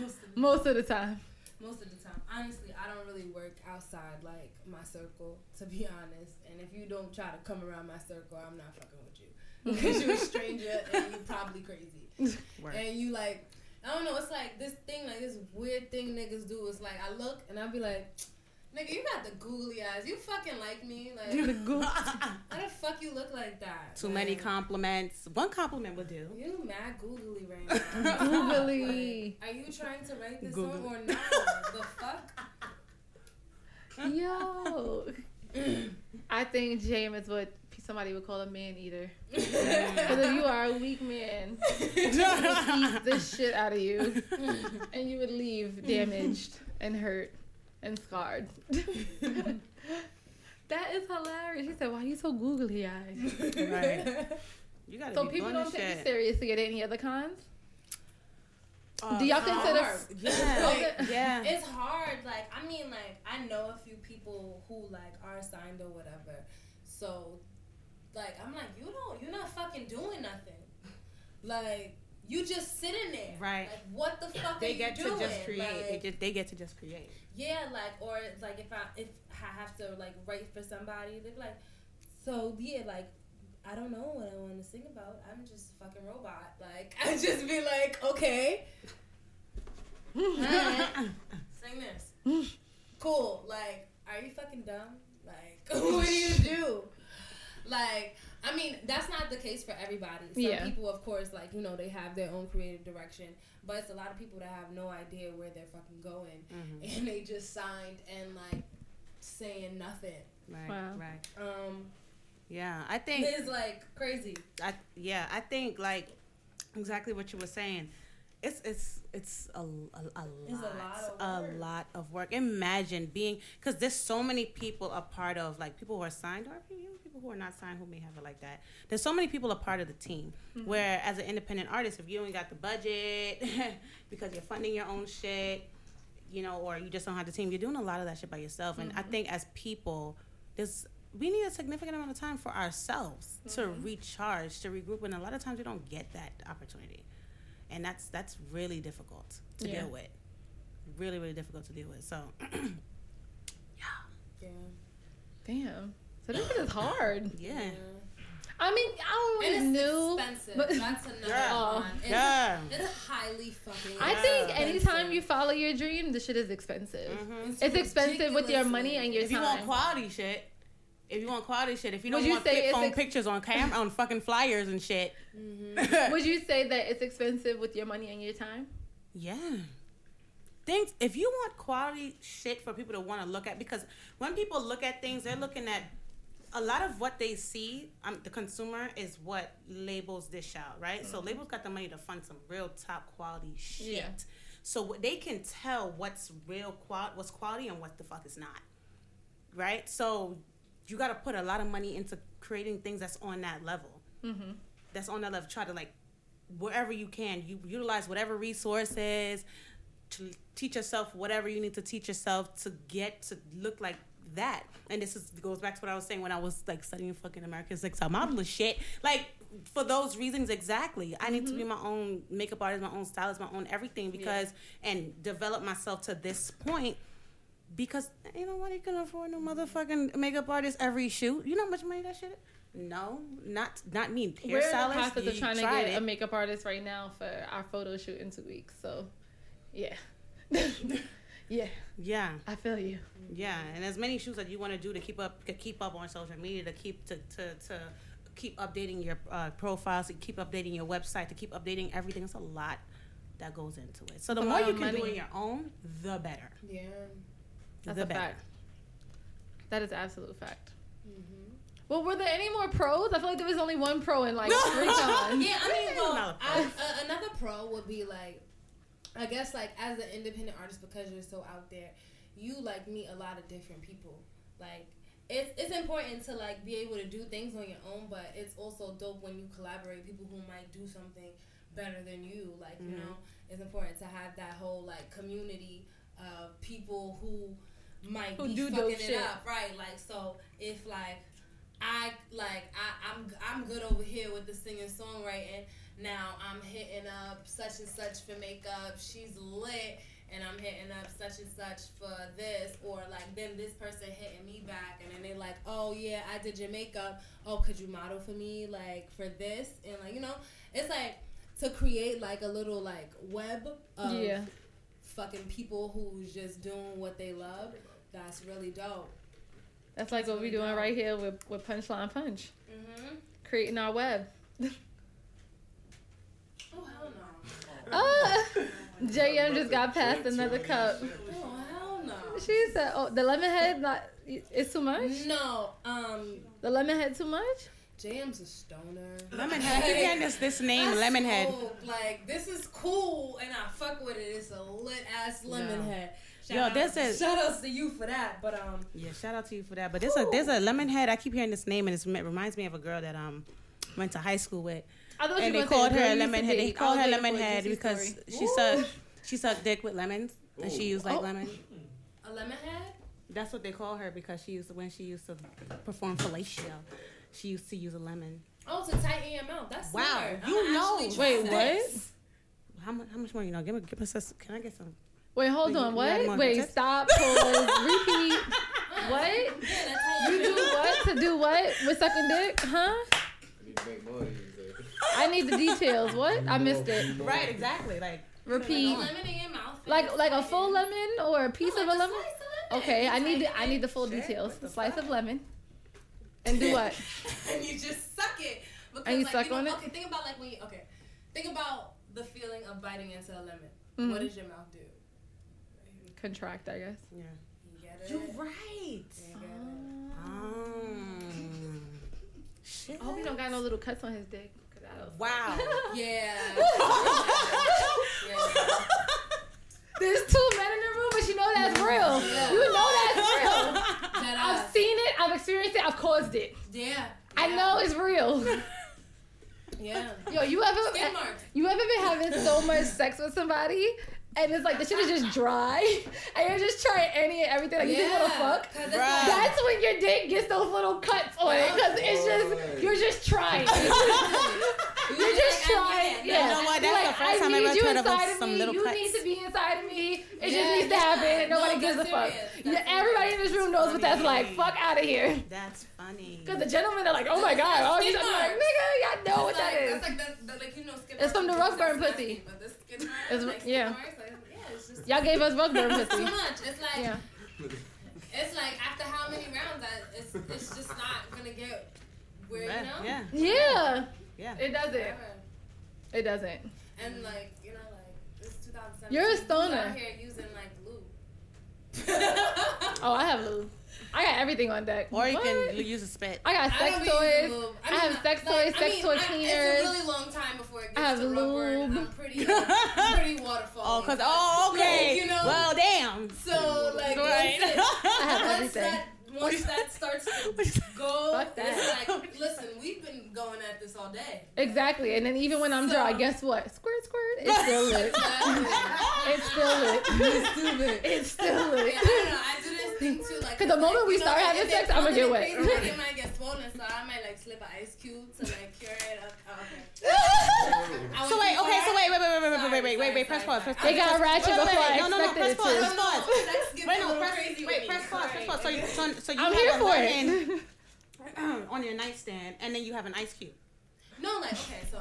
Most of the Most of the time. most of the time. Honestly, I don't really work outside like my circle, to be honest. And if you don't try to come around my circle, I'm not fucking with you because you're a stranger and you're probably crazy. Word. And you like, I don't know. It's like this thing, like this weird thing niggas do. It's like I look and I'll be like, nigga, you got the googly eyes. You fucking like me? Like, You the googly. how the fuck you look like that? Too many compliments. One compliment would do. You mad googly right now. Googly. Like, are you trying to write this Googly. song or not? the fuck? Yo. I think James is what somebody would call a man eater. Because if you are a weak man, he would eat the shit out of you, and you would leave damaged and hurt and scarred. that is hilarious. She said, "Why are you so googly eyed?" Right. You gotta So be people don't take you seriously at any other cons. Uh, Do y'all consider? Yeah. Like, yeah. It's hard. Like I mean, like I know a few people who like are signed or whatever. So, like I'm like, you don't, you're not fucking doing nothing. Like you just sitting there. Right. Like what the fuck They are get you to doing? just create. Like, they just they get to just create. yeah, like or it's like if I if I have to like write for somebody, they're like, so yeah, like I don't know what I want to sing about. I'm just a fucking robot. Like I just be like, okay, alright, sing this. Cool. Like, are you fucking dumb? Like, what do you do? Like, I mean, that's not the case for everybody. Some Yeah. people, of course, like you know, they have their own creative direction, but it's a lot of people that have no idea where they're fucking going Mhm. and they just signed and like saying nothing. Right. Wow. Right. Um, Yeah. I think. it's like crazy. I yeah, I think like exactly what you were saying. It's it's it's a, a, a It's a lot lot of a work. lot of work. Imagine being because there's so many people a part of like people who are signed or even people who are not signed who may have it like that. There's so many people a part of the team. Mm-hmm. Where as an independent artist, if you ain't got the budget because you're funding your own shit, you know, or you just don't have the team. You're doing a lot of that shit by yourself. And Mm-hmm. I think as people, this we need a significant amount of time for ourselves to Mm-hmm. recharge, to regroup, and a lot of times we don't get that opportunity, and that's that's really difficult to Yeah. deal with. Really, really difficult to deal with. So, Yeah. Yeah. Damn. So this shit is hard. yeah, I mean, I And always it's knew. expensive. but- That's another Yeah. one. It's, yeah. it's highly fucking. I Yeah. think anytime you follow your dream, the shit is expensive. Mhm. It's expensive with your money and your If you want time. quality shit, if you want quality shit, if you don't you want flip phone ex- pictures on camera on fucking flyers and shit, Would you say that it's expensive with your money and your time? Yeah. Things if you want quality shit for people to want to look at because when people look at things, they're looking at a lot of what they see. Um, the consumer is what labels dish out, right? So labels got the money to fund some real top quality shit. Yeah. So they can tell what's real qual what's quality and what the fuck is not, right? So you got to put a lot of money into creating things that's on that level Mm-hmm. that's on that level. Try to like wherever you can, you utilize whatever resources to teach yourself whatever you need to teach yourself to get to look like that. And this is goes back to what I was saying when I was like studying fucking America's Next Top Model shit. Like for those reasons exactly. I need to be my own makeup artist, my own stylist, my own everything because and develop myself to this point because ain't nobody can afford no motherfucking makeup artist every shoot. You know how much money that shit is? No, not not me. We're in the Hairstylist. process you of trying to get it. a makeup artist right now for our photo shoot in two weeks. So, yeah, yeah, Yeah, I feel you. yeah, and as many shoots that you want to do to keep up, to keep up on social media, to keep to to, to keep updating your uh, profiles, to keep updating your website, to keep updating everything. It's a lot that goes into it. So the a more you of can do money. on your own, the better. Yeah. That's the a better. fact. That is absolute fact. Well, were there any more pros? I feel like there was only one pro in like three times. Yeah, I mean, well, Another I, uh, another pro would be like, I guess like as an independent artist because you're so out there, you like meet a lot of different people. Like it's it's important to like be able to do things on your own, but it's also dope when you collaborate with people who might do something better than you. Like you know, it's important to have that whole like community of people who might Who be fucking it shit. up, right? Like so, if like I like I, I'm I'm good over here with the singing songwriting. Now I'm hitting up such and such for makeup. She's lit, and I'm hitting up such and such for this, or like then this person hitting me back, and then they're like, oh yeah, I did your makeup. Oh, could you model for me like for this? And like you know, it's like to create like a little like web of Yeah. Fucking people who's just doing what they love. That's really dope. That's like what we're doing right here with, with Punchline Punch, Mm-hmm. creating our web. Oh hell no. Ah, JM just got past another cup. Oh hell no. She said, "Oh, the lemon head not it's too much. No, um, The lemon head too much." JM's a stoner. Lemonhead. I keep hearing this this name, I Lemonhead. smoke, Like this is cool, and I fuck with it. It's a lit ass Lemonhead. Yo. head. Yo, Shout this out, is- shout outs to you for that. But um, Yeah, shout out to you for that. But there's a there's a Lemonhead. I keep hearing this name, and it reminds me of a girl that um went to high school with, I thought and you they were called saying her girl used to Lemonhead. They called her was waiting Lemonhead because story. she sucked she sucked dick with lemons, and she used like Oh. lemon. a lemon head. That's what they call her because she used to, when she used to perform fellatio, she used to use a lemon. Oh, to tighten your mouth. That's Wow, smart. you I'ma know. actually Wait, try what? How much? How much more? You know, give me, give us. a- Can I get some? Wait, hold Wait, on. you- you had What? Wait, tips? stop. Pause. repeat. What? Yeah, that's You do what to do what with sucking dick? Huh? I need to make money. I need the details. What? I missed it. Right, exactly. Like Repeat. Lemon in your mouth. Like like a full lemon or a piece No, of like a lemon? slice of lemon. Okay, I need the, I need the full Shit, details. what the slice fuck? of lemon. And do what? and you just suck it. Because, And you like, suck know, on it? Okay, think about like when you okay, think about the feeling of biting into a lemon. Mhm. What does your mouth do? Contract, I guess. yeah. You get it. You're right. You get it. Um, shit. I hope he don't got no little cuts on his dick. Wow. Yeah. yeah. There's two men in the room, but you know that's real. Yeah. You know that's real. That I've seen it. I've experienced it. I've caused it. Yeah. I yeah. know it's real. Yeah. Yo, you ever Skin you ever been having so much sex with somebody and it's like the shit is just dry, and you're just trying any and everything. Like you just want to fuck. 'cause it's Bruh. That's when your dick gets those little cuts on it because it's just oh. you're just trying. You're just trying. Yeah. You know what? That's like, the first time I ever you heard of some me. little You cuts. need to be inside of me. It just Yeah, needs to happen. Nobody No, gives a fuck. Yeah, everybody in this room knows what that's like. Fuck out of here. That's funny. Because the gentlemen are like, oh my god, oh, you I'm like, nigga, y'all know what that like, is. That's like the, the, like you know, skin It's from the marks, rug burn that's pussy. But the skin marks, It's- like, skin yeah. marks, like, yeah, it's just Y'all gave us rug burn pussy. too much. It's like Yeah. it's like after how many rounds, I, it's it's just not gonna get where you know. yeah, Yeah. Yeah. It doesn't. Yeah. It doesn't. And like you know, like it's 2017. You're a who's stoner. Out here using like lube. Oh, I have lube. I got everything on deck. Or you What? can use a spit. I got sex don't toys. using lube. I have sex like, toys, I sex mean, toy cleaners. It's a really long time before it gets I have to rubber. lube. I'm pretty, I'm pretty waterfall. Oh, cause oh, okay. Like, you know, well, damn. so like Right. I have everything. that once that starts to go, it's like listen, we've been going at this all day. Exactly. And then even when I'm So- dry, guess what? Squirt, squirt. It's still lit. It's still lit. stupid. It's still Yeah, lit. I don't know. I do this thing too. Like, 'Cause the moment like, we you know, start having sex, I'ma get wet. tastes it might get swollen, so I might like slip an ice cube to like cure it up. Oh, okay. I So wait, okay, so wait, wait, wait, wait, wait, wait, Sorry, wait, wait, wait, wait, press pause, press sorry. It got ratchet Wait, wait, before wait, I no, no, no, press pause, press pause. No, sex gets Wait, no, press, wait, press pause, press pause. So you, so, so you I'm have here a for lemon it. on your nightstand, and then you have an ice cube. No, like okay, so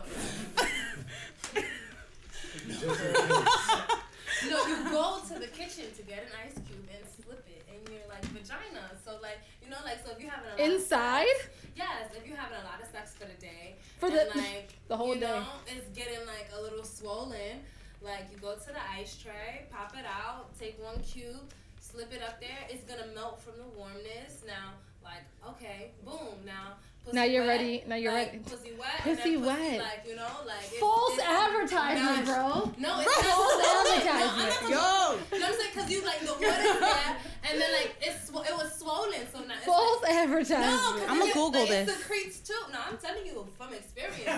no, you go to the kitchen to get an ice cube and slip it in your like vagina. So like you know, like so if you having a lot of Inside? sex- yes, if you're having a lot of sex for the day, For and, the like the whole you day. know, it's getting like a little swollen. Like you go to the ice tray, pop it out, take one cube, slip it up there. It's gonna melt from the warmness. Now, like okay, boom. Now, pussy Now you're wet, ready- now you're like, ready. Pussy wet. Pussy and pussy, wet. Like you know, like it's, False it's advertisement, not- bro. No, it's False advertisement. No, Yo, you know what I'm saying? Cause you like the water's there, and then like it's sw- it was swollen, so now it's False like, no, advertisement. 'cause I'ma it- Google like, this. It secretes too. No, I'm telling you from experience. Like,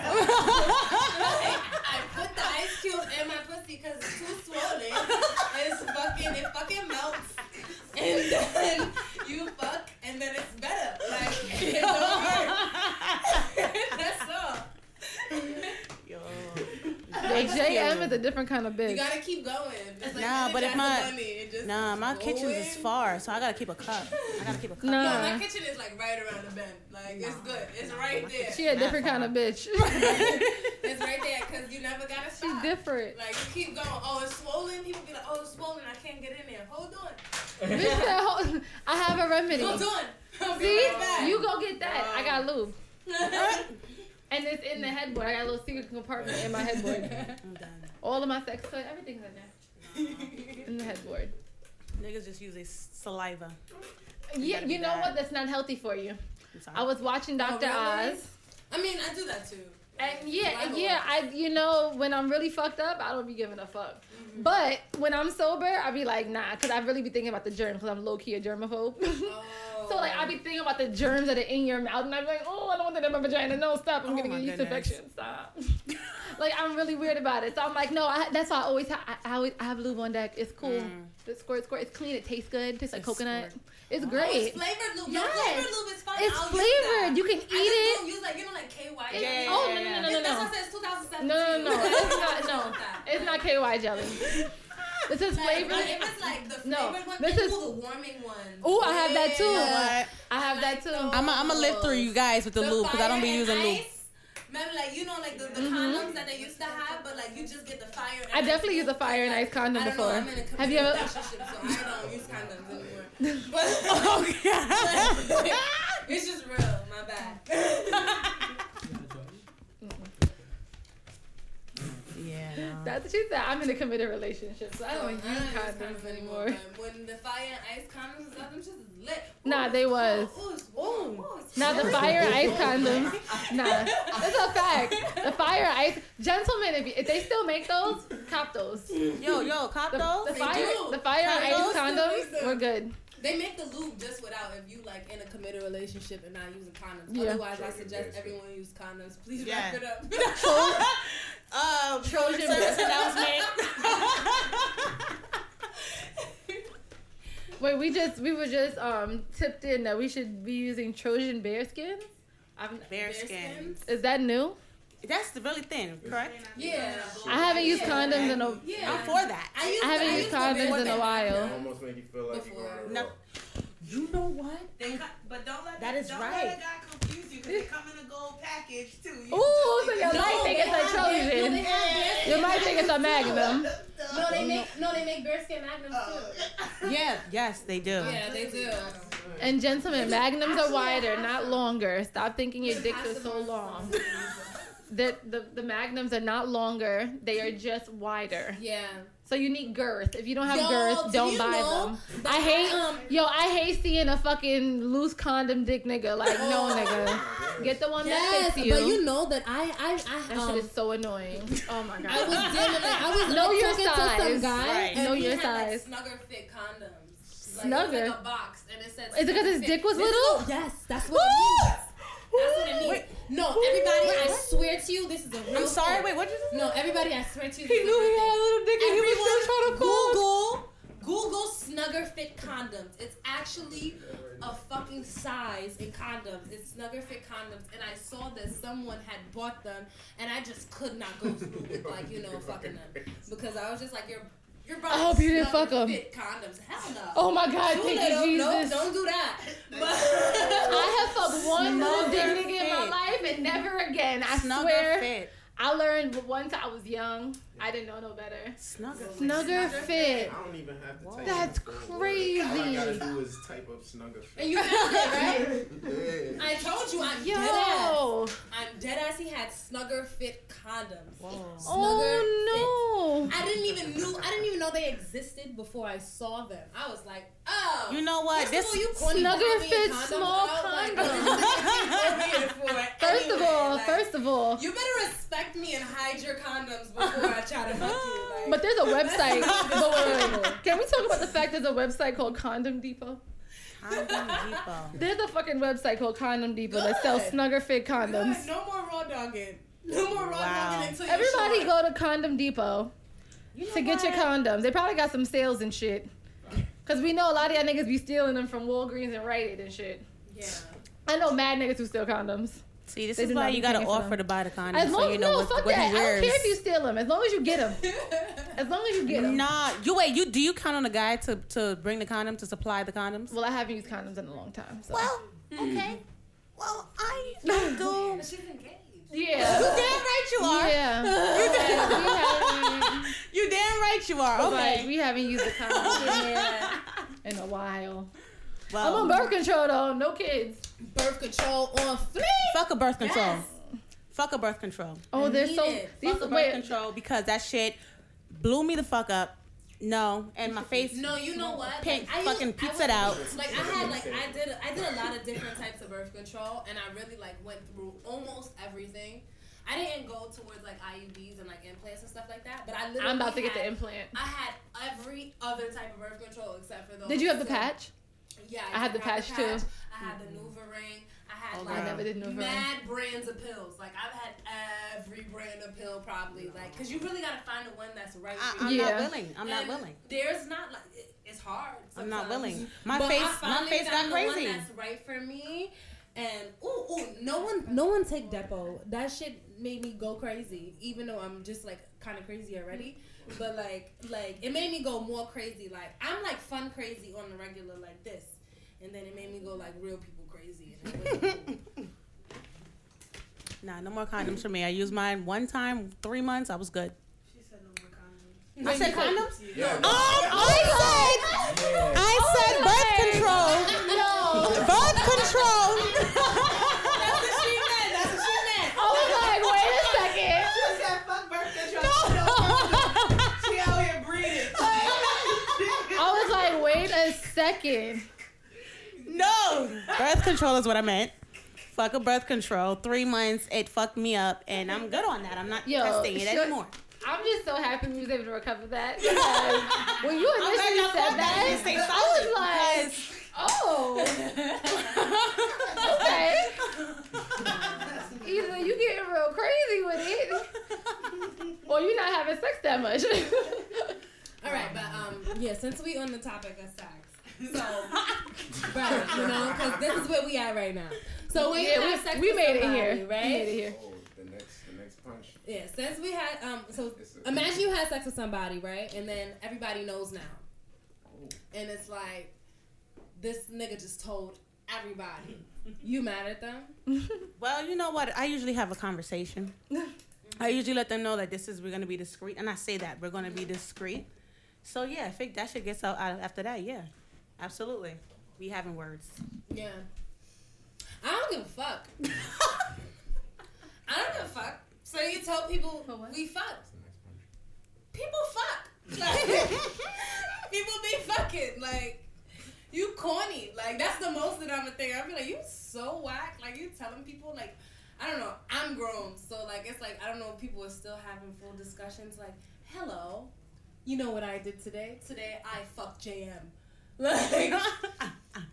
I put the ice cube in my pussy because it's too swollen. It's fucking, it fucking melts, and then you fuck, and then it's better. Like it don't hurt. That's all. Yo. Yeah, JM is a different kind of bitch. You gotta keep going. It's like Nah, but if my- Bunny, Nah, my keeps kitchen is far, so I gotta keep a cup. I gotta keep a cup. Nah. No, my kitchen is like right around the bend. Like it's good. It's right there. She a different kind of bitch. It's right there because you never gotta She's stop. different. Like you keep going. Oh, it's swollen. People be like, oh, it's swollen. I can't get in there. Hold on. Bitch said, "Hold- I have a remedy. Hold on. I'll be See, right you go get that. I got lube, and it's in the headboard. I got a little secret compartment in my headboard. I'm done. All of my sex toys, everything's in there. In the headboard. Niggas just use their saliva. Yeah, you know bad. what? That's not healthy for you. I'm sorry. I was watching oh, Doctor Oh, really? Oz. I mean, I do that too. And yeah, Saliva yeah. I you know when I'm really fucked up, I don't be giving a fuck. Mm-hmm. But when I'm sober, I be like nah, cause I really be thinking about the germs, cause I'm low key a germaphobe. Oh. so like I be thinking about the germs that are in your mouth, and I be like, oh, I don't want that in my vagina. No, stop, I'm Oh gonna get yeast infection. Stop. like I'm really weird about it. So I'm like, no, I, that's why I always ha- I, I always I have lube on deck. It's cool. Mm. The squirt, squirt. It's clean. It tastes good. Tastes like It's coconut. squirt. It's Oh, great. it's flavored lube. No, Yes. flavored lube is fine. It's I'll flavored. You can I eat just it. don't use like you know like KY. It- Yeah, oh yeah, no no yeah. no no That's no. why I said it's 2017. No, no, no. It's not. No, it's not KY jelly. This is flavored. like, if it's like the No, flavored one, this is- ooh, the warming one. Ooh, I have that too. You know what? I have that too. I'm gonna live through you guys with the, lube because I don't be using and lube. ice. Remember, like you know, like the, the condoms that they used to have, but like you just get the fire. And Mm-hmm. I definitely ice used a fire and ice condom I don't know, before. I'm in a Have you ever? relationship, so I don't use condoms anymore. But Oh god. it's just real. My bad. yeah. No. That's what she said. I'm in a committed relationship, so I don't use I condoms anymore. But when the fire and ice condoms was out, them shit is lit. Nah, they cold. was. Ooh. Ooh, it's Now the fire and ice condoms. Nah, that's a fact. The fire and ice gentlemen, if, you, if they still make those, cop those. Yo, yo, cop The, those. the fire, the fire and ice condoms, we're good. They make the lube just without if you like in a committed relationship and not using condoms. Yeah. Otherwise, I suggest BareSkin. everyone use condoms. Please Yeah. wrap it up. Um, Trojan service bear- announcement. Wait, we just we were just um tipped in that we should be using Trojan BareSkins. I've, BareSkins. is that new? That's the really thin, correct? yeah. I haven't used condoms in a Yeah. I'm for that. I, used I haven't I used the condoms before in a that. while. Almost make you feel like Before. you're going No. You know what? They cut, but don't let That is don't right. let a guy confuse you because they come in a gold package too. You Ooh, so just- you might think it's a they no, Trojan. You might think it's a Magnum. No, they make no, they make BareSkin magnums oh. too. Yeah, yes, they do. Yeah, they do. And gentlemen, Magnums are wider, not longer. Stop thinking your dicks are so long. The, the the Magnums are not longer. They are just wider. Yeah. So you need girth. If you don't have Yo, girth, do don't you buy know them. I hate um, yo. I hate seeing a fucking loose condom dick nigga. Like no nigga, get the one that fits you. but you know that I I I that um, shit is so annoying. Oh my god. I god. was dealing like I was Know like, your talking to size. some guy Right. and Know your had, size. Like, snugger fit condoms. Like, Snugger? It was like a box and it said. Is it 'cause his dick was This little? yes, that's what it means. That's what it means. No, everybody, I swear to you, this is a real. I'm sorry. thing. Wait, what did you say? No, everybody, I swear to you. he this is knew he had a little dick and he was still trying to call. Google, Google Snugger Fit condoms. It's actually a fucking size in condoms. It's Snugger Fit condoms, and I saw that someone had bought them, and I just could not go through with like you know fucking them because I was just like you're. You're oh, I hope you didn't fuck 'em. Fit condoms. Hell no. Oh my god, thank little. you, No, Jesus. don't do that. I have fucked one little dick nigga in my life and never again. I Snugger swear. fit. I learned once I was young. I didn't know no better. Snugger. Snugger fit. I don't even have to type That's in word. crazy. All I gotta do is type up snugger and fit. you found it, right? Yeah. I told you I'm dead ass. I'm dead ass. He had Snugger Fit condoms. Snugger Oh Fit. I didn't even knew. I didn't even know they existed before I saw them. I was like, oh. You know what? This of all, you Snugger Fit condoms small out, like, condoms. for First of all, like, first of all, you better respect me and hide your condoms before I try to fuck you. Like, but there's a website. but wait, wait, wait. Can we talk about the fact there's a website called Condom Depot? Condom Depot. There's a fucking website called Condom Depot that sells Good. Snugger Fit Good. condoms. No more raw dogging. No more raw Wow. dogging until you're Everybody sure. go to Condom Depot to get your condoms. They probably got some sales and shit. Cause we know a lot of y'all niggas be stealing them from Walgreens and Rite Aid and shit. Yeah. I know mad niggas who steal condoms. See, this They is why you gotta offer them. to buy the condom As long so you know no, what, fuck what that. he I don't wears. care if you steal them. As long as you get them. As long as you get them. Nah, you wait. You do you count on a guy to to bring the condom to supply the condoms? Well, I haven't used condoms in a long time. So. Well, okay. Hmm. Well, I I do. She's engaged. yeah. You damn right you are. Yeah. we, haven't, You damn right you are. like, Okay. we haven't used a condom in a while. I'm on birth control though. No kids. Birth control on fleek. fuck a birth control. Yes. Fuck a birth control. Oh, they're so. it. These, Fuck a birth wait, control because that shit blew me the fuck up. No, and my face. No, you know what? Pink Like, I fucking used- I pizza was- out. Like I had like I did I did a lot of different types of birth control, and I really like went through almost everything. I didn't go towards like IUDs and like implants and stuff like that, but I literally I'm about to get the implant. I had every other type of birth control except for those. Did you have the So- patch? Yeah, I had did the patch, too. I had the NuvaRing. I had Oh, like I never did Nuvaring. mad brands of pills. Like I've had every brand of pill probably. Like, cause you really gotta find the one that's right I, for I'm you. Yeah. not willing. I'm not willing. There's not like it, it's hard. I'm not willing. My But face, I my finally face got found the one crazy. that's right for me. And ooh, ooh, no one, no one take Depo. That shit made me go crazy. Even though I'm just like kind of crazy already, but like, like it made me go more crazy. Like I'm like fun crazy on the regular like this, and then it made me go like real people crazy. And it was cool. Nah, no more condoms for me. I used mine one time, three months. I was good. She said no more condoms. I said condoms. Yeah, Um, I said, yeah. I said birth control. No. Birth control. Second. no, birth control is what I meant. Fuck a birth control. Three months, it fucked me up, and I'm good on that. I'm not Yo, testing it anymore. I'm just so happy we was able to recover that. Because when you I'm glad initially y'all said that. that, You didn't stay I solid was like, because okay. Either you getting real crazy with it, or you're not having sex that much. All right, but um, yeah. Since we on the topic of sex, so right, you know, because this is where we at right now. So when you yeah, have sex we, we with made it here. right? We made it here. Oh, the next, the next punch. Yeah, since we had um, so a- imagine you had sex with somebody, right, and then everybody knows now, Oh. and it's like this nigga just told everybody. You mad at them? Well, you know what? I usually have a conversation. I usually let them know that this is we're gonna be discreet, and I say that we're gonna be discreet. So yeah, I think that shit gets out, out after that, yeah, absolutely. We having words. Yeah. I don't give a fuck. I don't give a fuck. So you tell people what? we fuck. That's the next punch. People fuck. Like, people be fucking. Like, you corny. Like, that's the most that I'm a thing. I'll be like, you so whack. Like, you telling people, like, I don't know. I'm grown. So, like, it's like, I don't know if people are still having full discussions. Like, hello. You know what I did today? Today, I fucked JM. Like,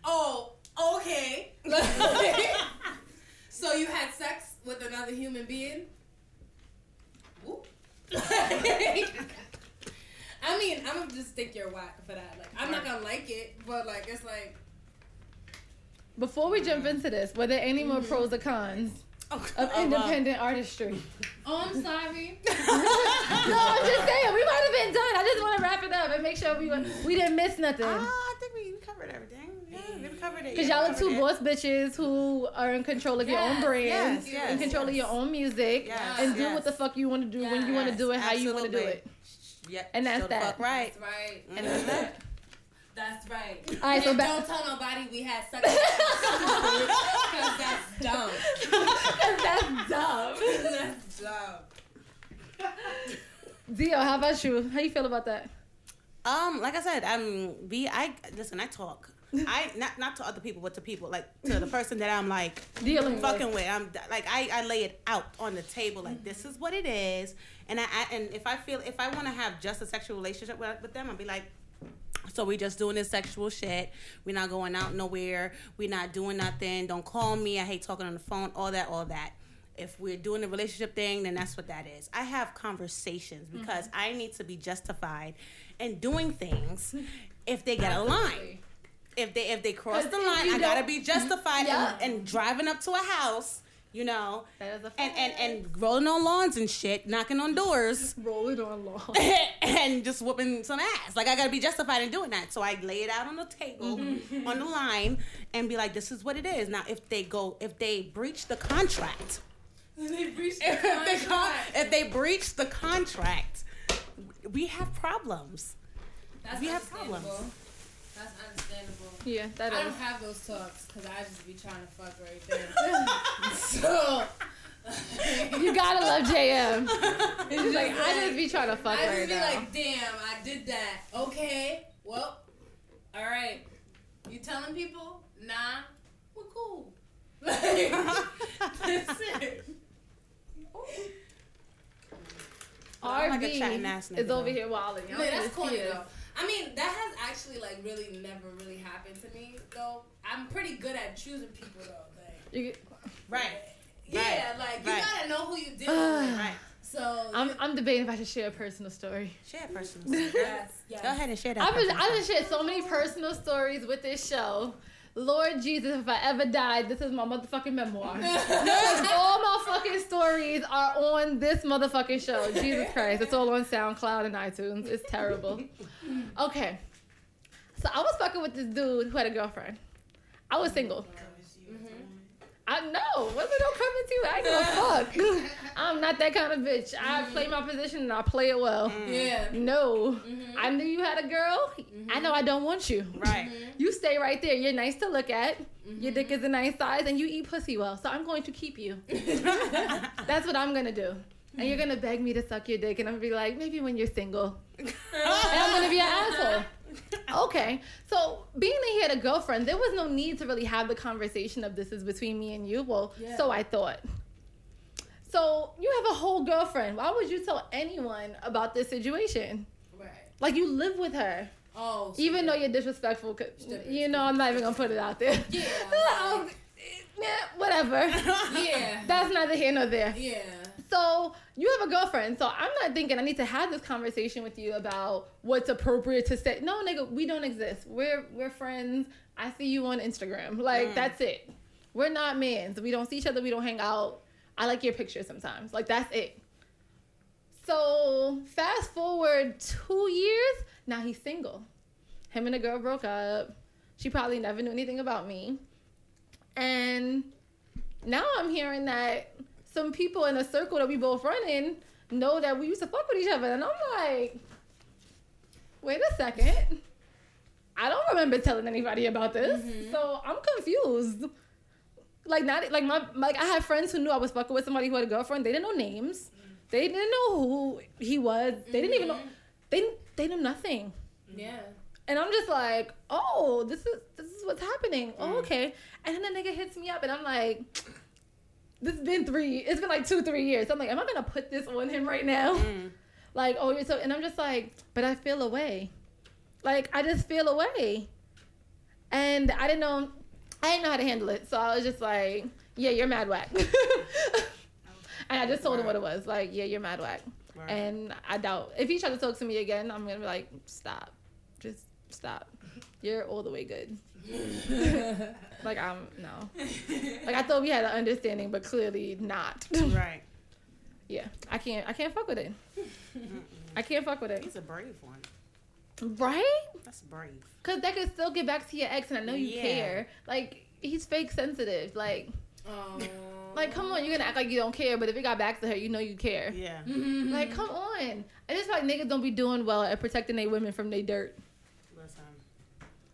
oh, okay. Like, so you had sex with another human being? I mean, I'm gonna just think you're whack for that. Like, I'm not gonna like it, but like, it's like, Before we jump into this, were there any more pros or cons of Oh, well. independent artistry? oh, I'm sorry. no, I'm just saying we might have been done. I just want to wrap it up and make sure we were, we didn't miss nothing. Ah, I think we covered everything. Yeah, we covered it. Cause y'all we are two it. boss bitches who are in control of your own Yes, brands, yes, yes, in control of your own music, Yes, and do yes. what the fuck you want to do when you want to do it, how you want to do it. Yeah, And that's that. fuck right. That's right. Mm-hmm. And that's that. That's right. All right, so back. don't tell nobody we had sex. Because that's dumb. that's dumb. that's dumb. Dio, how about you? How you feel about that? Um, like I said, I'm be I listen. I talk. I not not to other people, but to people like to the person that I'm like Dealing with. fucking with. I'm like I, I lay it out on the table like this is what it is, and I, I and if I feel if I want to have just a sexual relationship with, with them, I'll be like. So we just doing this sexual shit. We're not going out nowhere. We're not doing nothing. Don't call me. I hate talking on the phone. All that, all that. If we're doing the relationship thing, then that's what that is. I have conversations because I need to be justified in doing things if they get a line if they if they cross the line, I gotta be justified Yeah. and, and driving up to a house, you know, That is a and, and and rolling on lawns and shit, knocking on doors, rolling on lawns, and just whooping some ass. Like I gotta be justified in doing that. So I lay it out on the table, Mm-hmm. on the line, and be like, "This is what it is." Now, if they go, if they breach the contract, they breached if they, con- contract. if they breach the contract, we have problems. That's we have problems. That's understandable. Yeah, that I is. don't have those talks because I just be trying to fuck right there. so You gotta love JM. He's like, I just be trying to fuck right now. I right just be now. like, damn, I did that. Okay, well, all right. You telling people? Nah, we're cool. Like, that's it. I'm like a RB chatting ass nigga, is over though. here wilding. No, that's corny though. I mean, that has actually like really never really happened to me though. I'm pretty good at choosing people though. Like, You, Right. yeah, like you right. gotta know who you dealing with. Right. So I'm, I'm debating if I should share a personal story. Share a personal. yes, yes. Go ahead and share that. I've been, I've been shared so many personal stories with this show. Lord Jesus, if I ever died, this is my motherfucking memoir. Because all my fucking stories are on this motherfucking show. Jesus Christ. It's all on SoundCloud and iTunes. It's terrible. Okay. So I was fucking with this dude who had a girlfriend. I was single. I know. What's it don't come into you? I ain't give a fuck. I'm not that kind of bitch. I mm-hmm. play my position and I play it well. Mm-hmm. Yeah. No. Mm-hmm. I knew you had a girl. I know I don't want you. Right. You stay right there. You're nice to look at. Your dick is a nice size and you eat pussy well. So I'm going to keep you. That's what I'm going to do. And you're going to beg me to suck your dick and I'm going to be like, maybe when you're single. and I'm going to be an asshole. Okay. So being that he had a girlfriend, there was no need to really have the conversation of this is between me and you. Well, Yeah. so I thought. So you have a whole girlfriend. Why would you tell anyone about this situation? Right. Like you live with her. Oh, so Even though you're disrespectful, you know I'm not even gonna put it out there. Yeah, Um, yeah, whatever. yeah, That's neither here nor there. yeah. So you have a girlfriend. So I'm not thinking I need to have this conversation with you about what's appropriate to say. No, nigga, we don't exist. We're we're friends. I see you on Instagram. Like mm. that's it. We're not mans. We don't see each other. We don't hang out. I like your pictures sometimes. Like that's it. So fast forward two years. Now he's single. Him and the girl broke up. She probably never knew anything about me. And now I'm hearing that some people in a circle that we both run in know that we used to fuck with each other. And I'm like, wait a second. I don't remember telling anybody about this. Mm-hmm. So I'm confused. Like not like my like I had friends who knew I was fucking with somebody who had a girlfriend. They didn't know names. They didn't know who he was. They didn't even know mm-hmm. they they knew nothing. Yeah. And I'm just like, oh, this is this is what's happening. Oh, mm. okay. And then the nigga hits me up, and I'm like, this has been three. It's been like two, three years. I'm like, am I gonna put this on him right now? Mm. Like, oh, you're so. And I'm just like, but I feel away. Like I just feel away. And I didn't know. I didn't know how to handle it, so I was just like, yeah, you're mad whack. and I just told him what it was. Like, yeah, you're mad whack. And I doubt if he tried to talk to me again, I'm gonna be like, stop, just stop. You're all the way good. Like I'm no. Like I thought we had an understanding, but clearly not. Right. yeah, I can't. I can't fuck with it. I can't fuck with it. He's a brave one. Right? That's brave. Cause that could still get back to your ex, and I know you Yeah. care. Like he's fake sensitive. Like, Oh. like come on, you're gonna act like you don't care, but if it got back to her, you know you care. Yeah. Mm-hmm. Like, come on. I just feel like niggas don't be doing well at protecting their women from their dirt.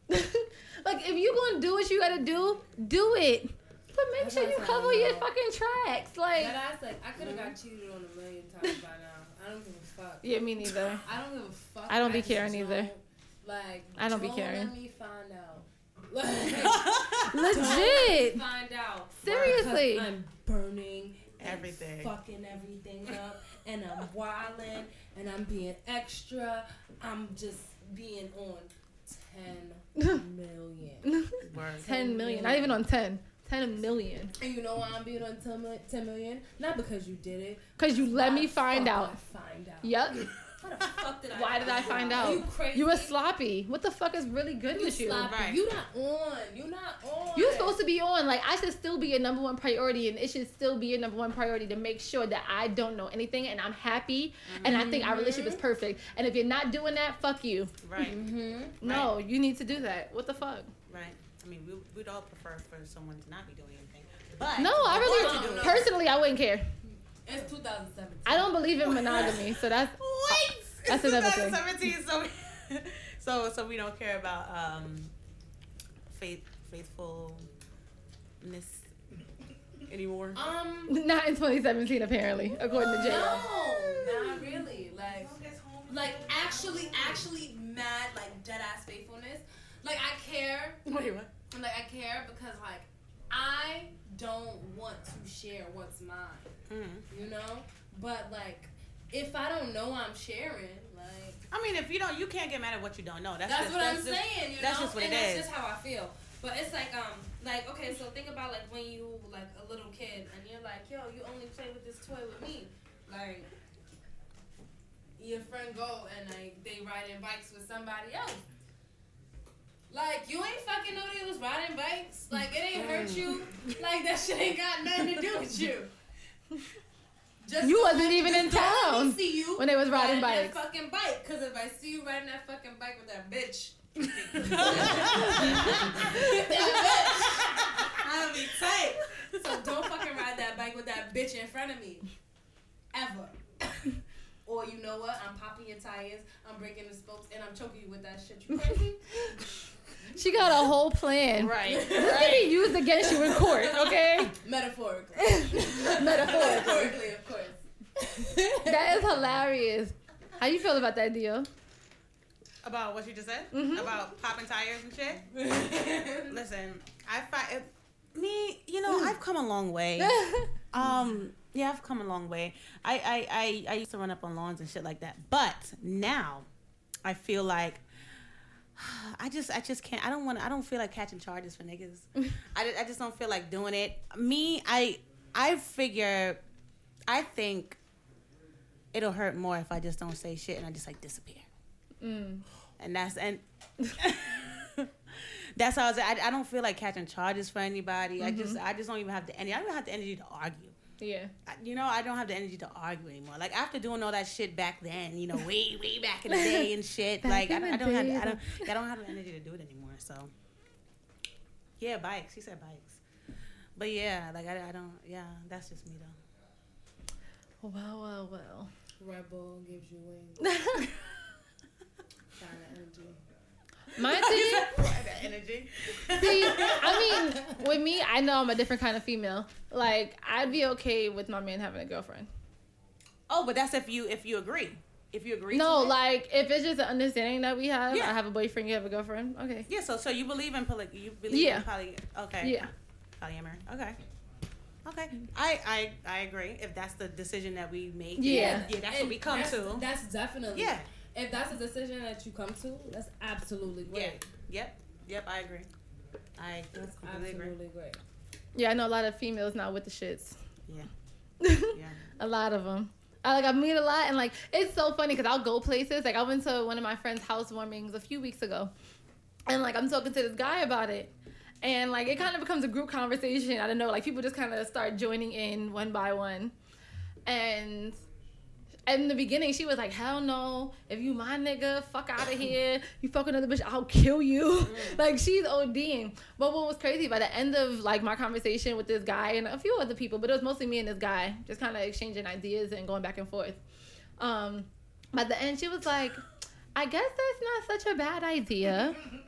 Listen. like, if you gonna do what you gotta do, do it. But make That's sure you cover your fucking tracks. Like, That ass, like, I could have got cheated on a million times by now. I don't give a fuck. yeah, me neither. I don't give a fuck. I don't be just caring either. Like, I don't be don't caring. Let me find out. Like, Legit. find out. Seriously. I'm burning Everything. fucking everything up, and I'm wilding, and I'm being extra. I'm just being on ten million. Word. 10 million. Not even on 10. 10 million. And you know why I'm being on 10 million? 10 million? Not because you did it. Because you let me find out. find out. Yep. How the fuck did I? Why did I find out? You crazy? You were sloppy. What the fuck is really good You with you? sloppy. Right. You not on. You not on. You're supposed to be on. Like, I should still be your number one priority, and it should still be your number one priority to make sure that I don't know anything and I'm happy and I think our relationship is perfect. And if you're not doing that, fuck you. Right. Mm-hmm. No, you need to do that. What the fuck? Right. I mean, we, we'd all prefer for someone to not be doing anything. But No, I No, really, no. personally, I wouldn't care. It's 2017. I don't believe in monogamy, so that's Wait. That's it's another thing. 2017, so so so we don't care about um faith faithfulness anymore. Um. not in 2017, apparently, according to J. No, not really. Like, like actually, actually mad, like dead ass faithfulness. Like I care. Wait, what? I'm like I care because like I don't want to share what's mine. Mm. You know. But like, if I don't know I'm sharing, like I mean, if you don't, you can't get mad at what you don't know. That's, that's, just, what that's I'm just, saying. You that's know? just what and it that's is. just how I feel. But it's like um like okay, so think about like when you like a little kid and you're like, yo, you only play with this toy with me, like. Your friend go and like they riding bikes with somebody else. Like you ain't fucking know they was riding bikes. Like it ain't hurt mm. you. Like that shit ain't got nothing to do with you. Just You wasn't even in don't let me town see you when they was riding that bikes. fucking bike. Cause if I see you riding that fucking bike with that bitch, I'll be tight. So don't fucking ride that bike with that bitch in front of me, ever. or you know what? I'm popping your tires. I'm breaking the spokes, and I'm choking you with that shit. You crazy? She got a whole plan. Right. This can be used against you in court, okay? Metaphorically. Metaphorically. Metaphorically, of course. That is hilarious. How you feel about that deal? About what you just said? Mhm. About popping tires and shit? Listen, I find me, you know, I've come a long way. Um, yeah, I've come a long way. I, I, I, I used to run up on lawns and shit like that. But now I feel like I just, I just can't. I don't want. I don't feel like catching charges for niggas. I, I just don't feel like doing it. Me, I, I figure, I think it'll hurt more if I just don't say shit and I just like disappear. Mm. And that's and that's how I was. I, I don't feel like catching charges for anybody. I just, I just don't even have the energy. I don't even have the energy to argue. Yeah. I- you know, I don't have the energy to argue anymore. Like after doing all that shit back then, you know, way way back in the day and shit. Like I, don't- I don't have I don't I don't have the energy to do it anymore. So yeah, bikes. She said bikes. But yeah, like I, I don't. Yeah, that's just me though. Well, well, well. Red Bull gives you wings. kind of energy. My thing. energy. See, I mean, with me, I know I'm a different kind of female. Like, I'd be okay with my man having a girlfriend. Oh, but that's if you if you agree. If you agree. No, to it. like if it's just an understanding that we have. Yeah. I have a boyfriend, you have a girlfriend. Okay. Yeah. So so you believe in poly? You believe Yeah. in poly? Okay. Yeah. Polyamory. Okay. Okay. I I I agree. If that's the decision that we make. Yeah. Yeah. That's what we come that's, to. That's definitely. Yeah. If that's a decision that you come to, that's absolutely great. Yeah. Yep. Yep. I agree. I That's completely agree. absolutely great. Yeah, I know a lot of females not with the shits. Yeah. Yeah. a lot of them. I, like I meet a lot, and like it's so funny because I'll go places. Like I went to one of my friends' housewarmings a few weeks ago, and like I'm talking to this guy about it, and like it kind of becomes a group conversation. I don't know, like people just kind of start joining in one by one, and. In the beginning, she was like, "Hell no! If you my nigga, fuck out of here. You fuck another bitch, I'll kill you." like she's ODing. But what was crazy by the end of like my conversation with this guy and a few other people, but it was mostly me and this guy, just kind of exchanging ideas and going back and forth. Um, by the end, she was like, "I guess that's not such a bad idea."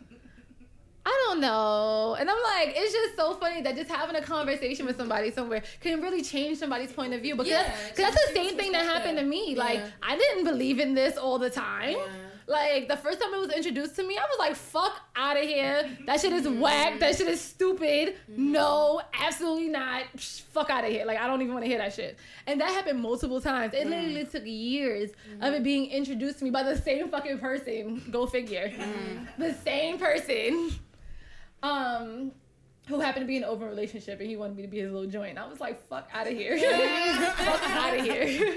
I don't know. And I'm like, it's just so funny that just having a conversation with somebody somewhere can really change somebody's point of view. Because Yeah, that's, 'cause that's the same thing that happened to me. Yeah. Like, I didn't believe in this all the time. Yeah. Like, the first time it was introduced to me, I was like, fuck out of here. That shit is whack. That shit is stupid. No, absolutely not. Psh, fuck out of here. Like, I don't even want to hear that shit. And that happened multiple times. It literally took years of it being introduced to me by the same fucking person. Go figure. The same person um who happened to be in an open relationship and he wanted me to be his little joint. I was like, fuck out of here. fuck out of here.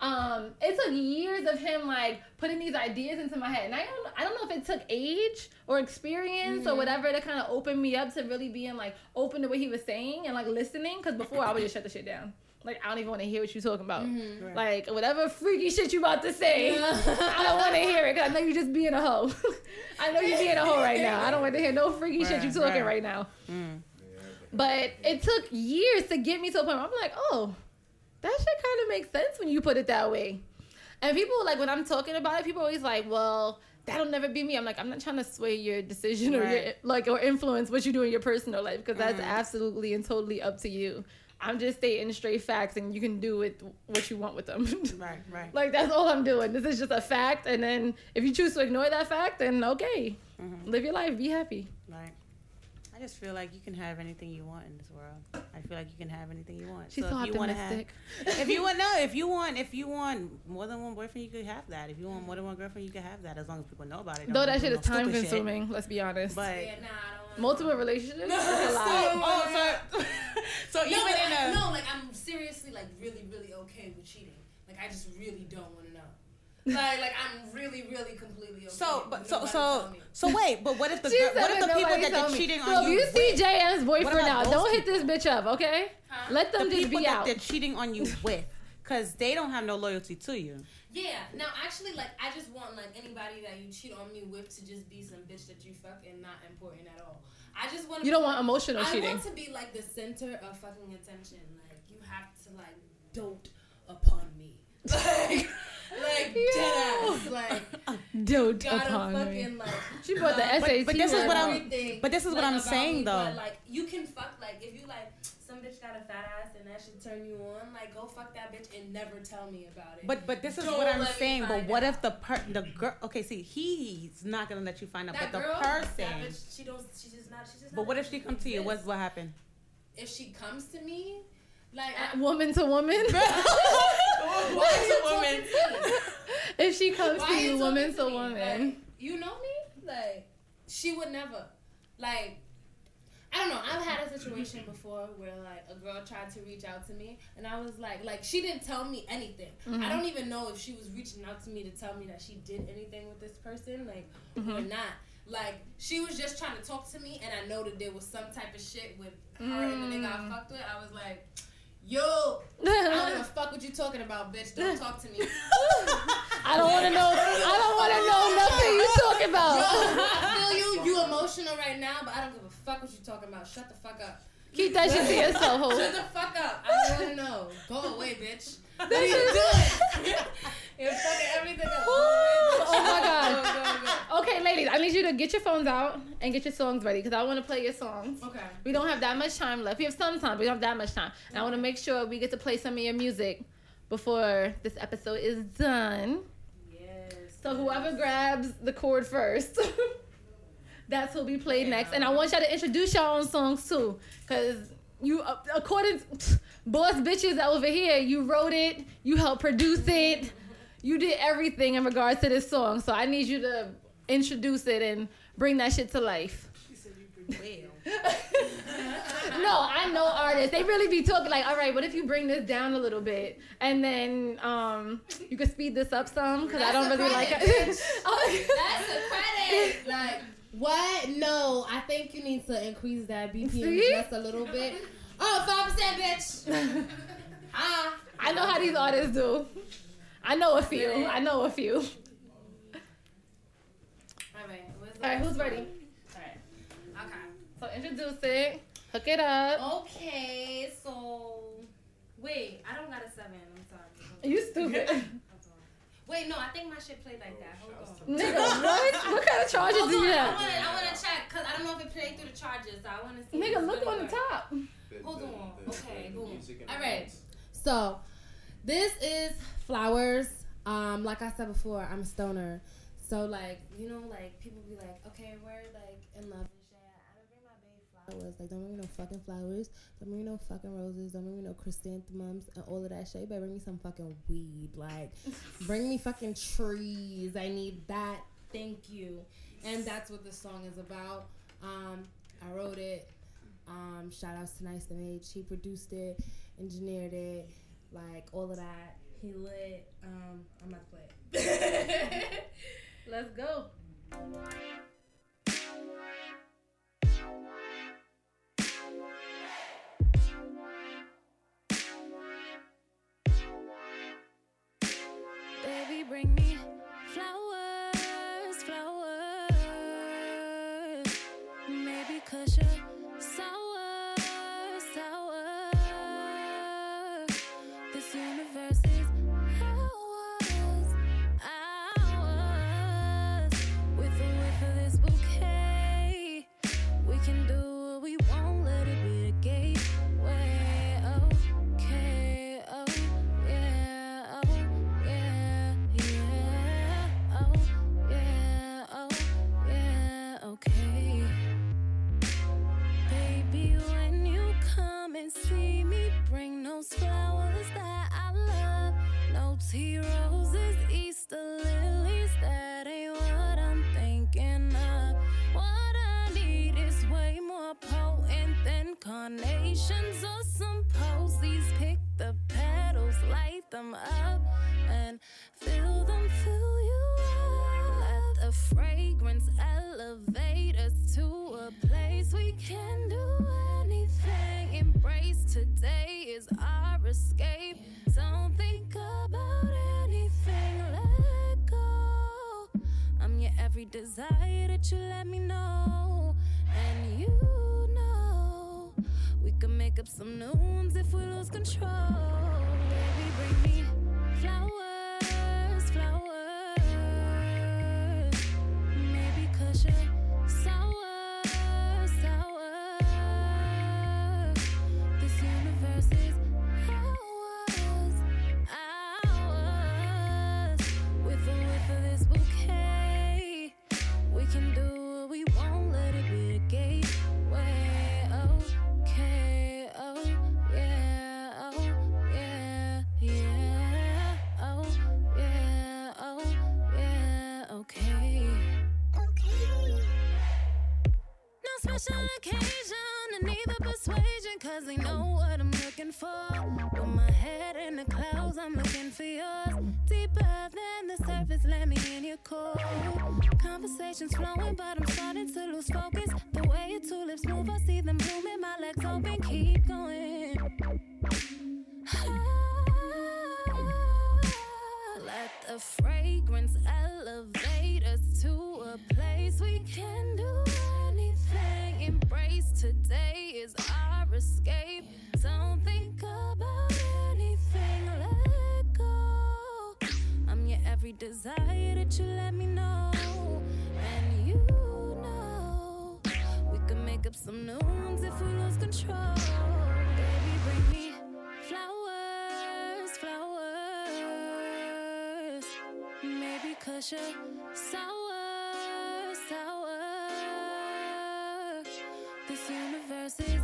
um, it took years of him like putting these ideas into my head. And I don't I don't know if it took age or experience or whatever to kind of open me up to really being like open to what he was saying and like listening. Cause before I would just shut the shit down. Like I don't even want to hear what you're talking about. Right. Like whatever freaky shit you about to say, I don't want to hear it because I know you're just being a hoe. I know you're being a hoe right now. I don't want to hear no freaky shit you Right, talking right. right now. Mm. But it took years to get me to a point where I'm like, oh, that shit kind of makes sense when you put it that way. And people like when I'm talking about it, people always like, well, that'll never be me. I'm like, I'm not trying to sway your decision or your like or influence what you do in your personal life because that's Mhm. absolutely and totally up to you. I'm just stating straight facts, and you can do with what you want with them. Right. Right. like that's all I'm doing. This is just a fact, and then if you choose to ignore that fact, then okay, Mhm. live your life, be happy. Right. I just feel like you can have anything you want in this world. I feel like you can have anything you want. She's so so if you want to have, optimistic. if you want no, if you want, if you want more than one boyfriend, you could have that. If you want more than one girlfriend, you can have that. As long as people know about it. Don't Though that shit is time stupid shit. consuming. Let's be honest. But Yeah, nah, I don't wanna- Multiple relationships. is a lot. oh, so oh, so No, even but in I, a no, like I'm seriously like really, really okay with cheating. Like I just really don't want to know. Like, like I'm really, really completely okay. so with but so so so wait, but what if the girl, what if the people that they're cheating so on if you you see with, JM's boyfriend now, don't hit this bitch up, okay? Huh? Let them the just people be that out. they're cheating on you with, because they don't have no loyalty to you. Yeah. Now, actually, like I just want like anybody that you cheat on me with to just be some bitch that you fuck and not important at all. I just want. You don't want emotional I cheating. want to be like the center of fucking attention. Like you have to like dote upon me. Like, like Yo. dead ass. Like gotta upon me. fucking like. She brought the SAT but this is what. I'm- but this is what like, I'm saying, me, though. But like you can fuck like if you like some bitch got a fat ass and that should turn you on, like go fuck that bitch and never tell me about it. But but this is Don't what I'm saying. But what out. if the per the girl? Okay, see, he's not gonna let you find out. that but the person. that bitch, she don't. She's just not. She's just. But what if she comes to you? What's what happened? if she comes to me? Like I, Woman to woman. why woman? to me? if she comes Why to you, woman to me? woman. Like, you know me? like she would never like I don't know. I've had a situation before where like a girl tried to reach out to me, and I was like, like she didn't tell me anything. I mm-hmm. don't even know if she was reaching out to me to tell me that she did anything with this person, like mm-hmm. or not. Like she was just trying to talk to me, and I know that there was some type of shit with her and the nigga I mm. fucked with. I was like, yo, I don't give a fuck what you talking about, bitch. Don't talk to me. I don't want to know. I don't want to know nothing you talking Yo, about. I feel you. You emotional right now, but I don't give a fuck what you talking about. Shut the fuck up. Keep that shit to yourself, ho. Shut the fuck up. I don't want to know. Go away, bitch. What are you doing? You're fucking everything up. Oh my god. Okay, ladies, I need you to get your phones out and get your songs ready because I want to play your songs. Okay. We don't have that much time left. We have some time, but we don't have that much time. And I want to make sure we get to play some of your music before this episode is done. Yes. So whoever grabs the cord first, that's who'll be played next. And I want y'all to introduce your own songs too, cause you, uh, according boss bitches over here, you wrote it, you helped produce it, you did everything in regards to this song. So I need you to introduce it and bring that shit to life. no, I know artists. They really be talking like, all right, what if you bring this down a little bit, and then um, you could speed this up some because I don't really like credit, it. That's a credit. Like, what? No, I think you need to increase that BPM See? just a little bit. Oh, 5%, bitch. ah. I know how these artists do. I know a few. I know a few. All right. where's the All right, next who's ready? All right. Okay. So introduce it. Hook it up. Okay, so wait, I don't got a seven. I'm sorry. You stupid. Wait, no, I think my shit played like that. Hold on. Nigga, what? What kind of charges Hold do on, you I wanna, I wanna check because I don't know if it played through the charges. So I wanna see. Nigga, look on the top. Hold on. Okay, the boom. music and All the right. dance. So, this is flowers. Um, like I said before, I'm a stoner. So like, you know, like people be like, okay, we're like in love and shit. I don't bring my baby flowers. Like, don't bring me no fucking flowers. Don't bring me no fucking roses. Don't bring me no chrysanthemums and all of that shit. You better bring me some fucking weed. Like, bring me fucking trees. I need that. Thank you. And that's what this song is about. Um, I wrote it. Um, shout outs to Nice and H. He produced it, engineered it, like all of that. He lit. Um, I'm about to play it. Let's go. Baby, bring me occasion and neither persuasion, cause they know what I'm looking for. With my head in the clouds, I'm looking for yours. Deeper than the surface, let me in your core. Conversations flowing, but up some new ones if we lose control. Baby, bring me flowers, flowers. Maybe cause you're sour, sour. This universe is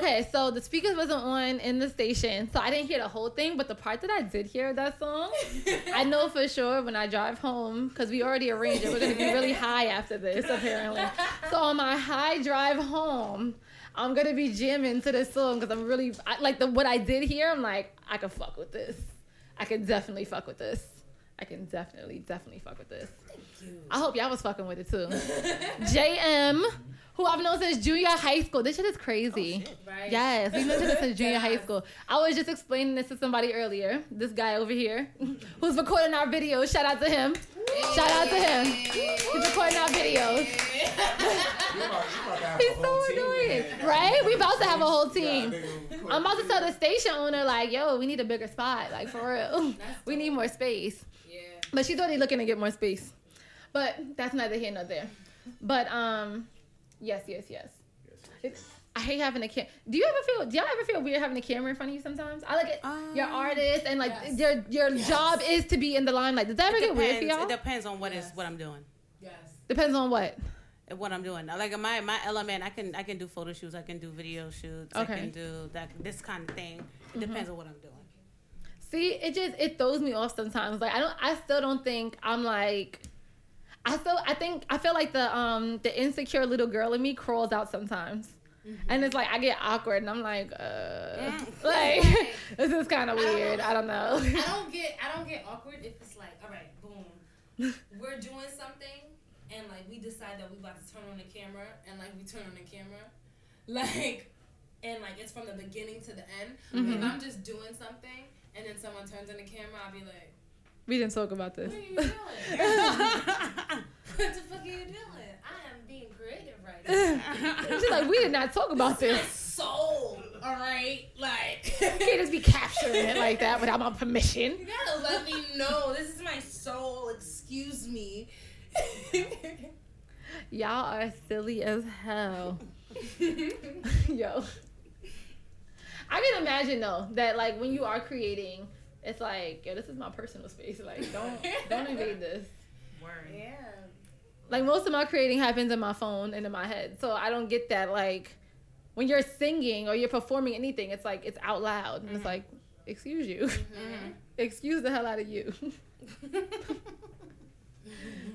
Okay, so the speakers wasn't on in the station, so I didn't hear the whole thing. But the part that I did hear that song, I know for sure when I drive home because we already arranged it. We're gonna be really high after this, apparently. So on my high drive home, I'm gonna be jamming to this song because I'm really I, like the what I did hear. I'm like, I can fuck with this. I can definitely fuck with this. I can definitely, definitely fuck with this. I hope y'all was fucking with it too. JM, who I've known since junior high school. This shit is crazy. Right? Yes, we've known each other since junior high school. I was just explaining this to somebody earlier. This guy over here, who's recording our videos. Shout out to him. Shout out to him. He's recording our videos. You about, you about to have He's so annoying, right? We about to have a whole team. I'm about to tell the station owner like, yo, we need a bigger spot, like for real. We need more space. Yeah. But she's already looking to get more space. But that's neither here nor there. But um, yes, yes, yes. It's, I hate having a cam. Do you ever feel? Do y'all ever feel weird having a camera in front of you sometimes? I like it. you're Um, artists and like yes. your your job is to be in the limelight. Does that ever It get weird for y'all? It depends on what is Yes. what I'm doing. Yes. Depends on what. What I'm doing. Like my my element, I can I can do photo shoots. I can do video shoots. Okay. I can do that this kind of thing. It depends on what I'm doing. See, it just it throws me off sometimes. Like I don't, I still don't think I'm like. I still, I think, I feel like the um the insecure little girl in me crawls out sometimes, and it's like I get awkward, and I'm like, uh, like this is kind of I don't weird. know. I don't know. I don't get I don't get awkward if it's like, all right, boom, we're doing something and like we decide that we about to turn on the camera and like we turn on the camera, like, and like it's from the beginning to the end. If I'm just doing something and then someone turns on the camera, I'll be like, we didn't talk about this. what are you doing? what the fuck are you doing? I am being creative right now. She's like, we did not talk about My this. soul, all right, like. You can't just be capturing it like that without my permission. You gotta let me know. This is my soul. Excuse me. Y'all are silly as hell. Yo. I can imagine though that like when you are creating, it's like, yo, this is my personal space. Like don't don't invade this. yeah. Like most of my creating happens in my phone and in my head. So I don't get that like when you're singing or you're performing anything, it's like it's out loud. And it's like, excuse you. excuse the hell out of you.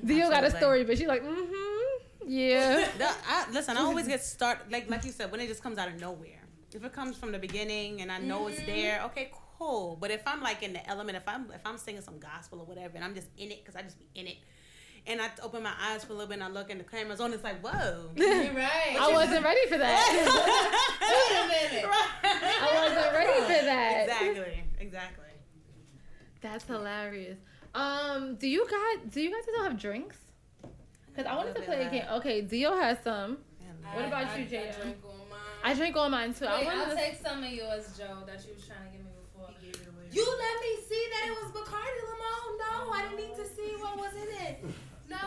Dio got a story, but she's like, mm-hmm. Yeah. The- I, listen, I always get started like like you said when it just comes out of nowhere. If it comes from the beginning and I know it's there, okay, cool. But if I'm like in the element, if I'm if I'm singing some gospel or whatever, and I'm just in it because I just be in it, and I open my eyes for a little bit and I look and the camera's on, it's like whoa. You're right. I wasn't ready for that. Wait a minute. Right. I wasn't ready for that. Exactly, exactly. That's hilarious. Um, do you guys do you guys still have drinks? Because I wanted to play a game. Okay, Dio has some. Man, What about I, you, I, JM? I drank on mine. Drink on mine too. I Wait, wanted I'll to- take some of yours, Joe, that you was trying to give me before. He gave it away. You let me see that it was Bacardi Limon. No, I didn't need to see what was in it. No,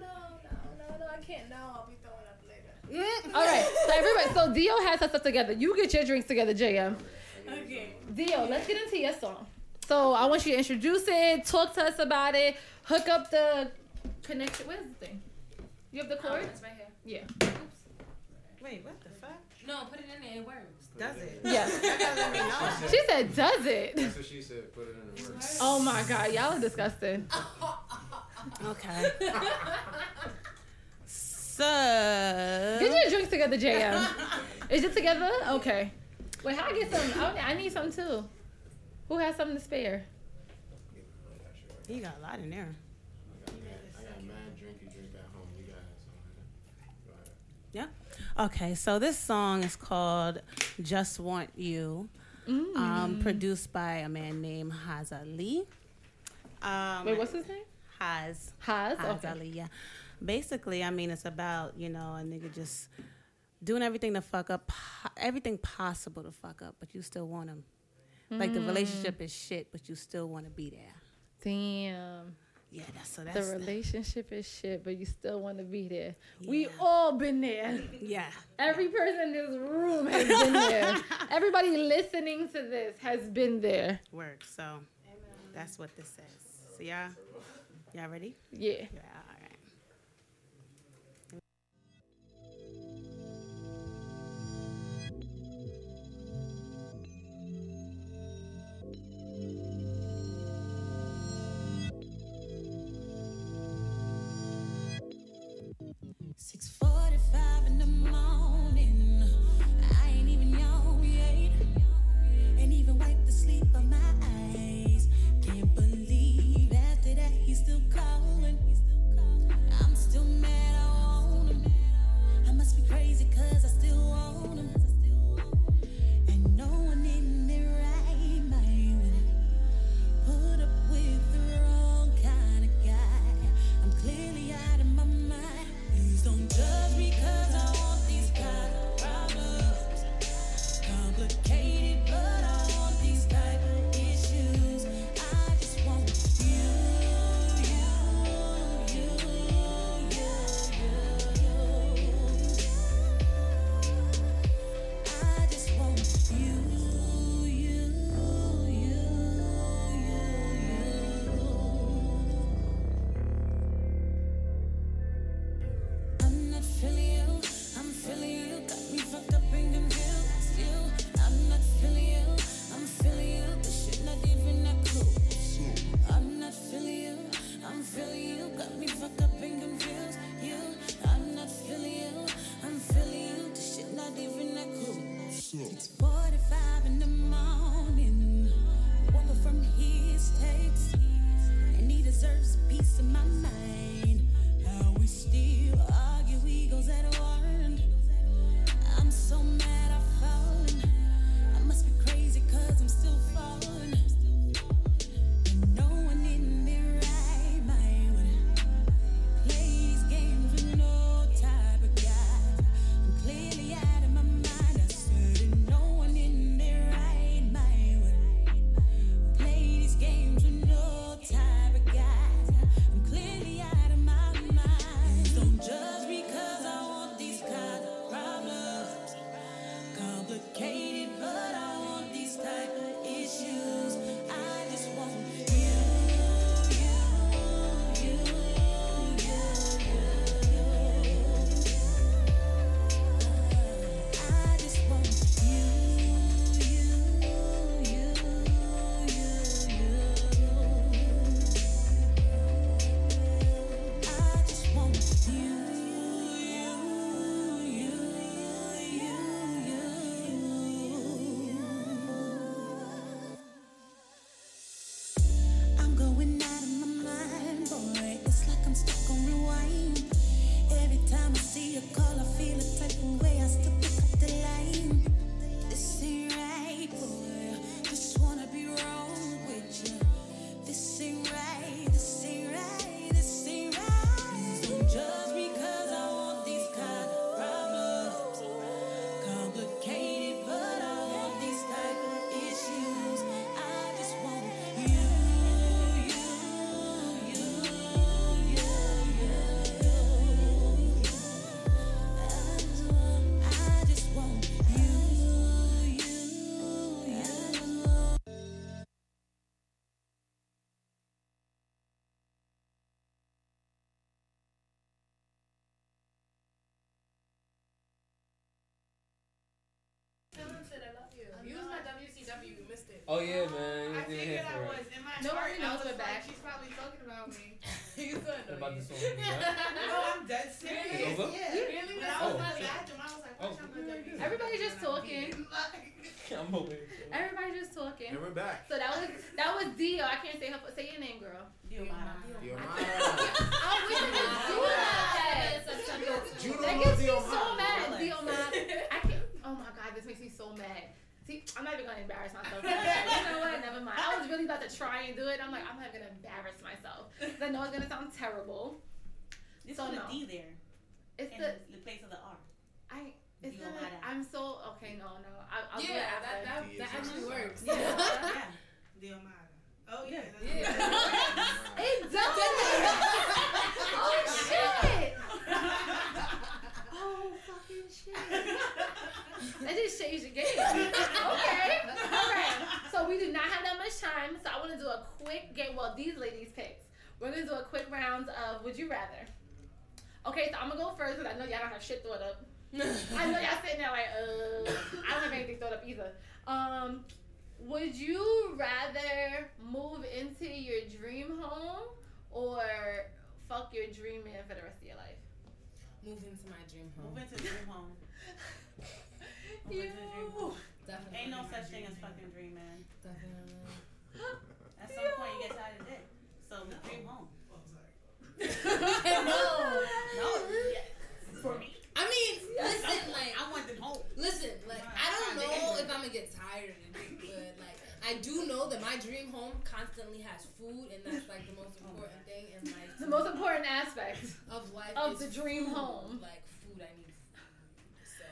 no, no, no, no. I can't. No, I'll be throwing up later. Mm, all right, so everybody, so Dio has her stuff together. You get your drinks together, JM. Okay. Dio, let's get into your song. So I want you to introduce it, talk to us about it, hook up the connection. Where's the thing? You have the Oh, cord? it's right here. Yeah. Oops. Wait, what the fuck? No, put it in there. It works. Does it? Yeah. That doesn't. She said, "Does it?" That's what she said. Put it in the works. Oh my God, y'all are disgusting. Okay. So. Get your drinks together, JM. Is it together? Okay. Wait, how I get some? I, I need some too. Who has something to spare? He got a lot in there. I got mad, I got mad drinky drink at home. You guys. Go ahead. Yeah. Okay, so this song is called "Just Want You," um, produced by a man named Haz Ali. Um, Wait, what's his name? Haz? Haz. Haz Okay. Ali. Yeah. Basically, I mean, it's about you know a nigga just doing everything to fuck up, everything possible to fuck up, but you still want him. Like the relationship is shit, but you still want to be there. Damn. Yeah, that's so The that's relationship is shit, but you still want to be there. We all been there. yeah. Every person in this room has been there. Everybody listening to this has been there. Work. So that's what this says. So y'all, y'all ready? Yeah. Yeah. Home. Move You. into the dream home. Definitely. Ain't no such thing as fucking dream man. Definitely. At some point you get tired of dick. So dream home. no. No, yeah. for me. I mean, listen, like, I want them home. listen, like, I don't know if I'm gonna get tired of it, but like, I do know that my dream home constantly has food, and that's like the most important thing in life. The most important aspect of life of is the dream food. home. Like food, I need food. So,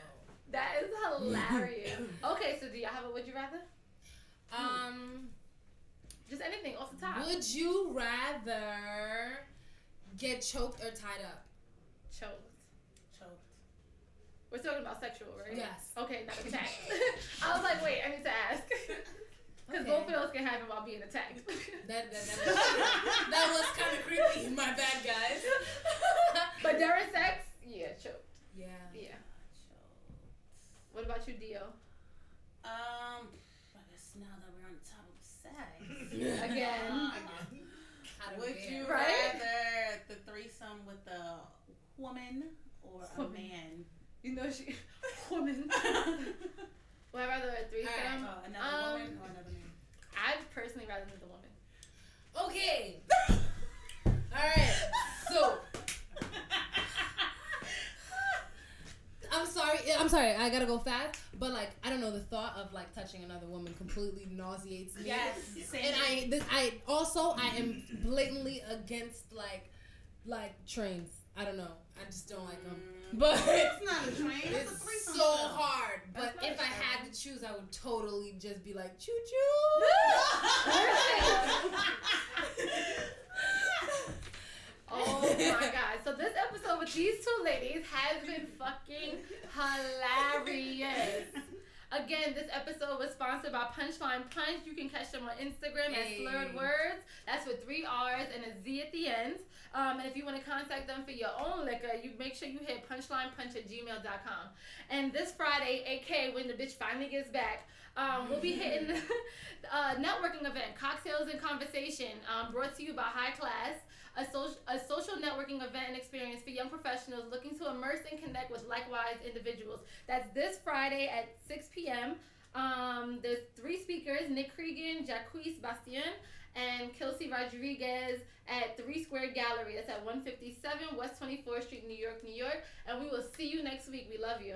That is hilarious. okay, so do y'all have a would you rather? um, Just anything off the top. would you rather get choked or tied up? Choked. Choked. We're talking about sexual, right? Yes. Okay, not attacked. I was like, wait, I need to ask. Because Okay. both of those can happen while being attacked. That that, that was, that was kind of creepy. My bad, guys. but during sex, yeah, choked. yeah. Yeah. Choked. What about you, Dio? Um, I guess now that we're on the top of sex. Again. Uh, How would you Right? rather the threesome with a woman or a man? You know she woman. Would I rather a threesome? Oh, another Um, woman or another man? I'd personally rather than the woman. Okay. All right. So I'm sorry. I'm sorry. I gotta go fast. But like, I don't know. The thought of like touching another woman completely nauseates me. Yes, same. And I, this, I also, I am blatantly against like, like trains. I don't know. I just don't like them. Mm. But It's not a train. It's, a it's threesome. so hard. But if I had to choose, I would totally just be like, choo choo. Oh my god. So this episode with these two ladies has been fucking hilarious. Again, this episode was sponsored by Punchline Punch. You can catch them on Instagram Hey. at Slurred Words. That's with three R's and a Z at the end. Um, and if you want to contact them for your own liquor, you make sure you hit punchlinepunch at gmail.com. And this Friday, AK, when the bitch finally gets back, um, we'll be hitting a networking event, Cocktails and Conversation, um, brought to you by High Class, a, social a social networking event and experience for young professionals looking to immerse and connect with likewise individuals. That's this Friday at 6 p.m. Um, there's three speakers Nick Cregan, Jacquees Bastien, and Kelsey Rodriguez at Three Square Gallery. That's at 157 West 24th Street, New York, New York. And we will see you next week. We love you.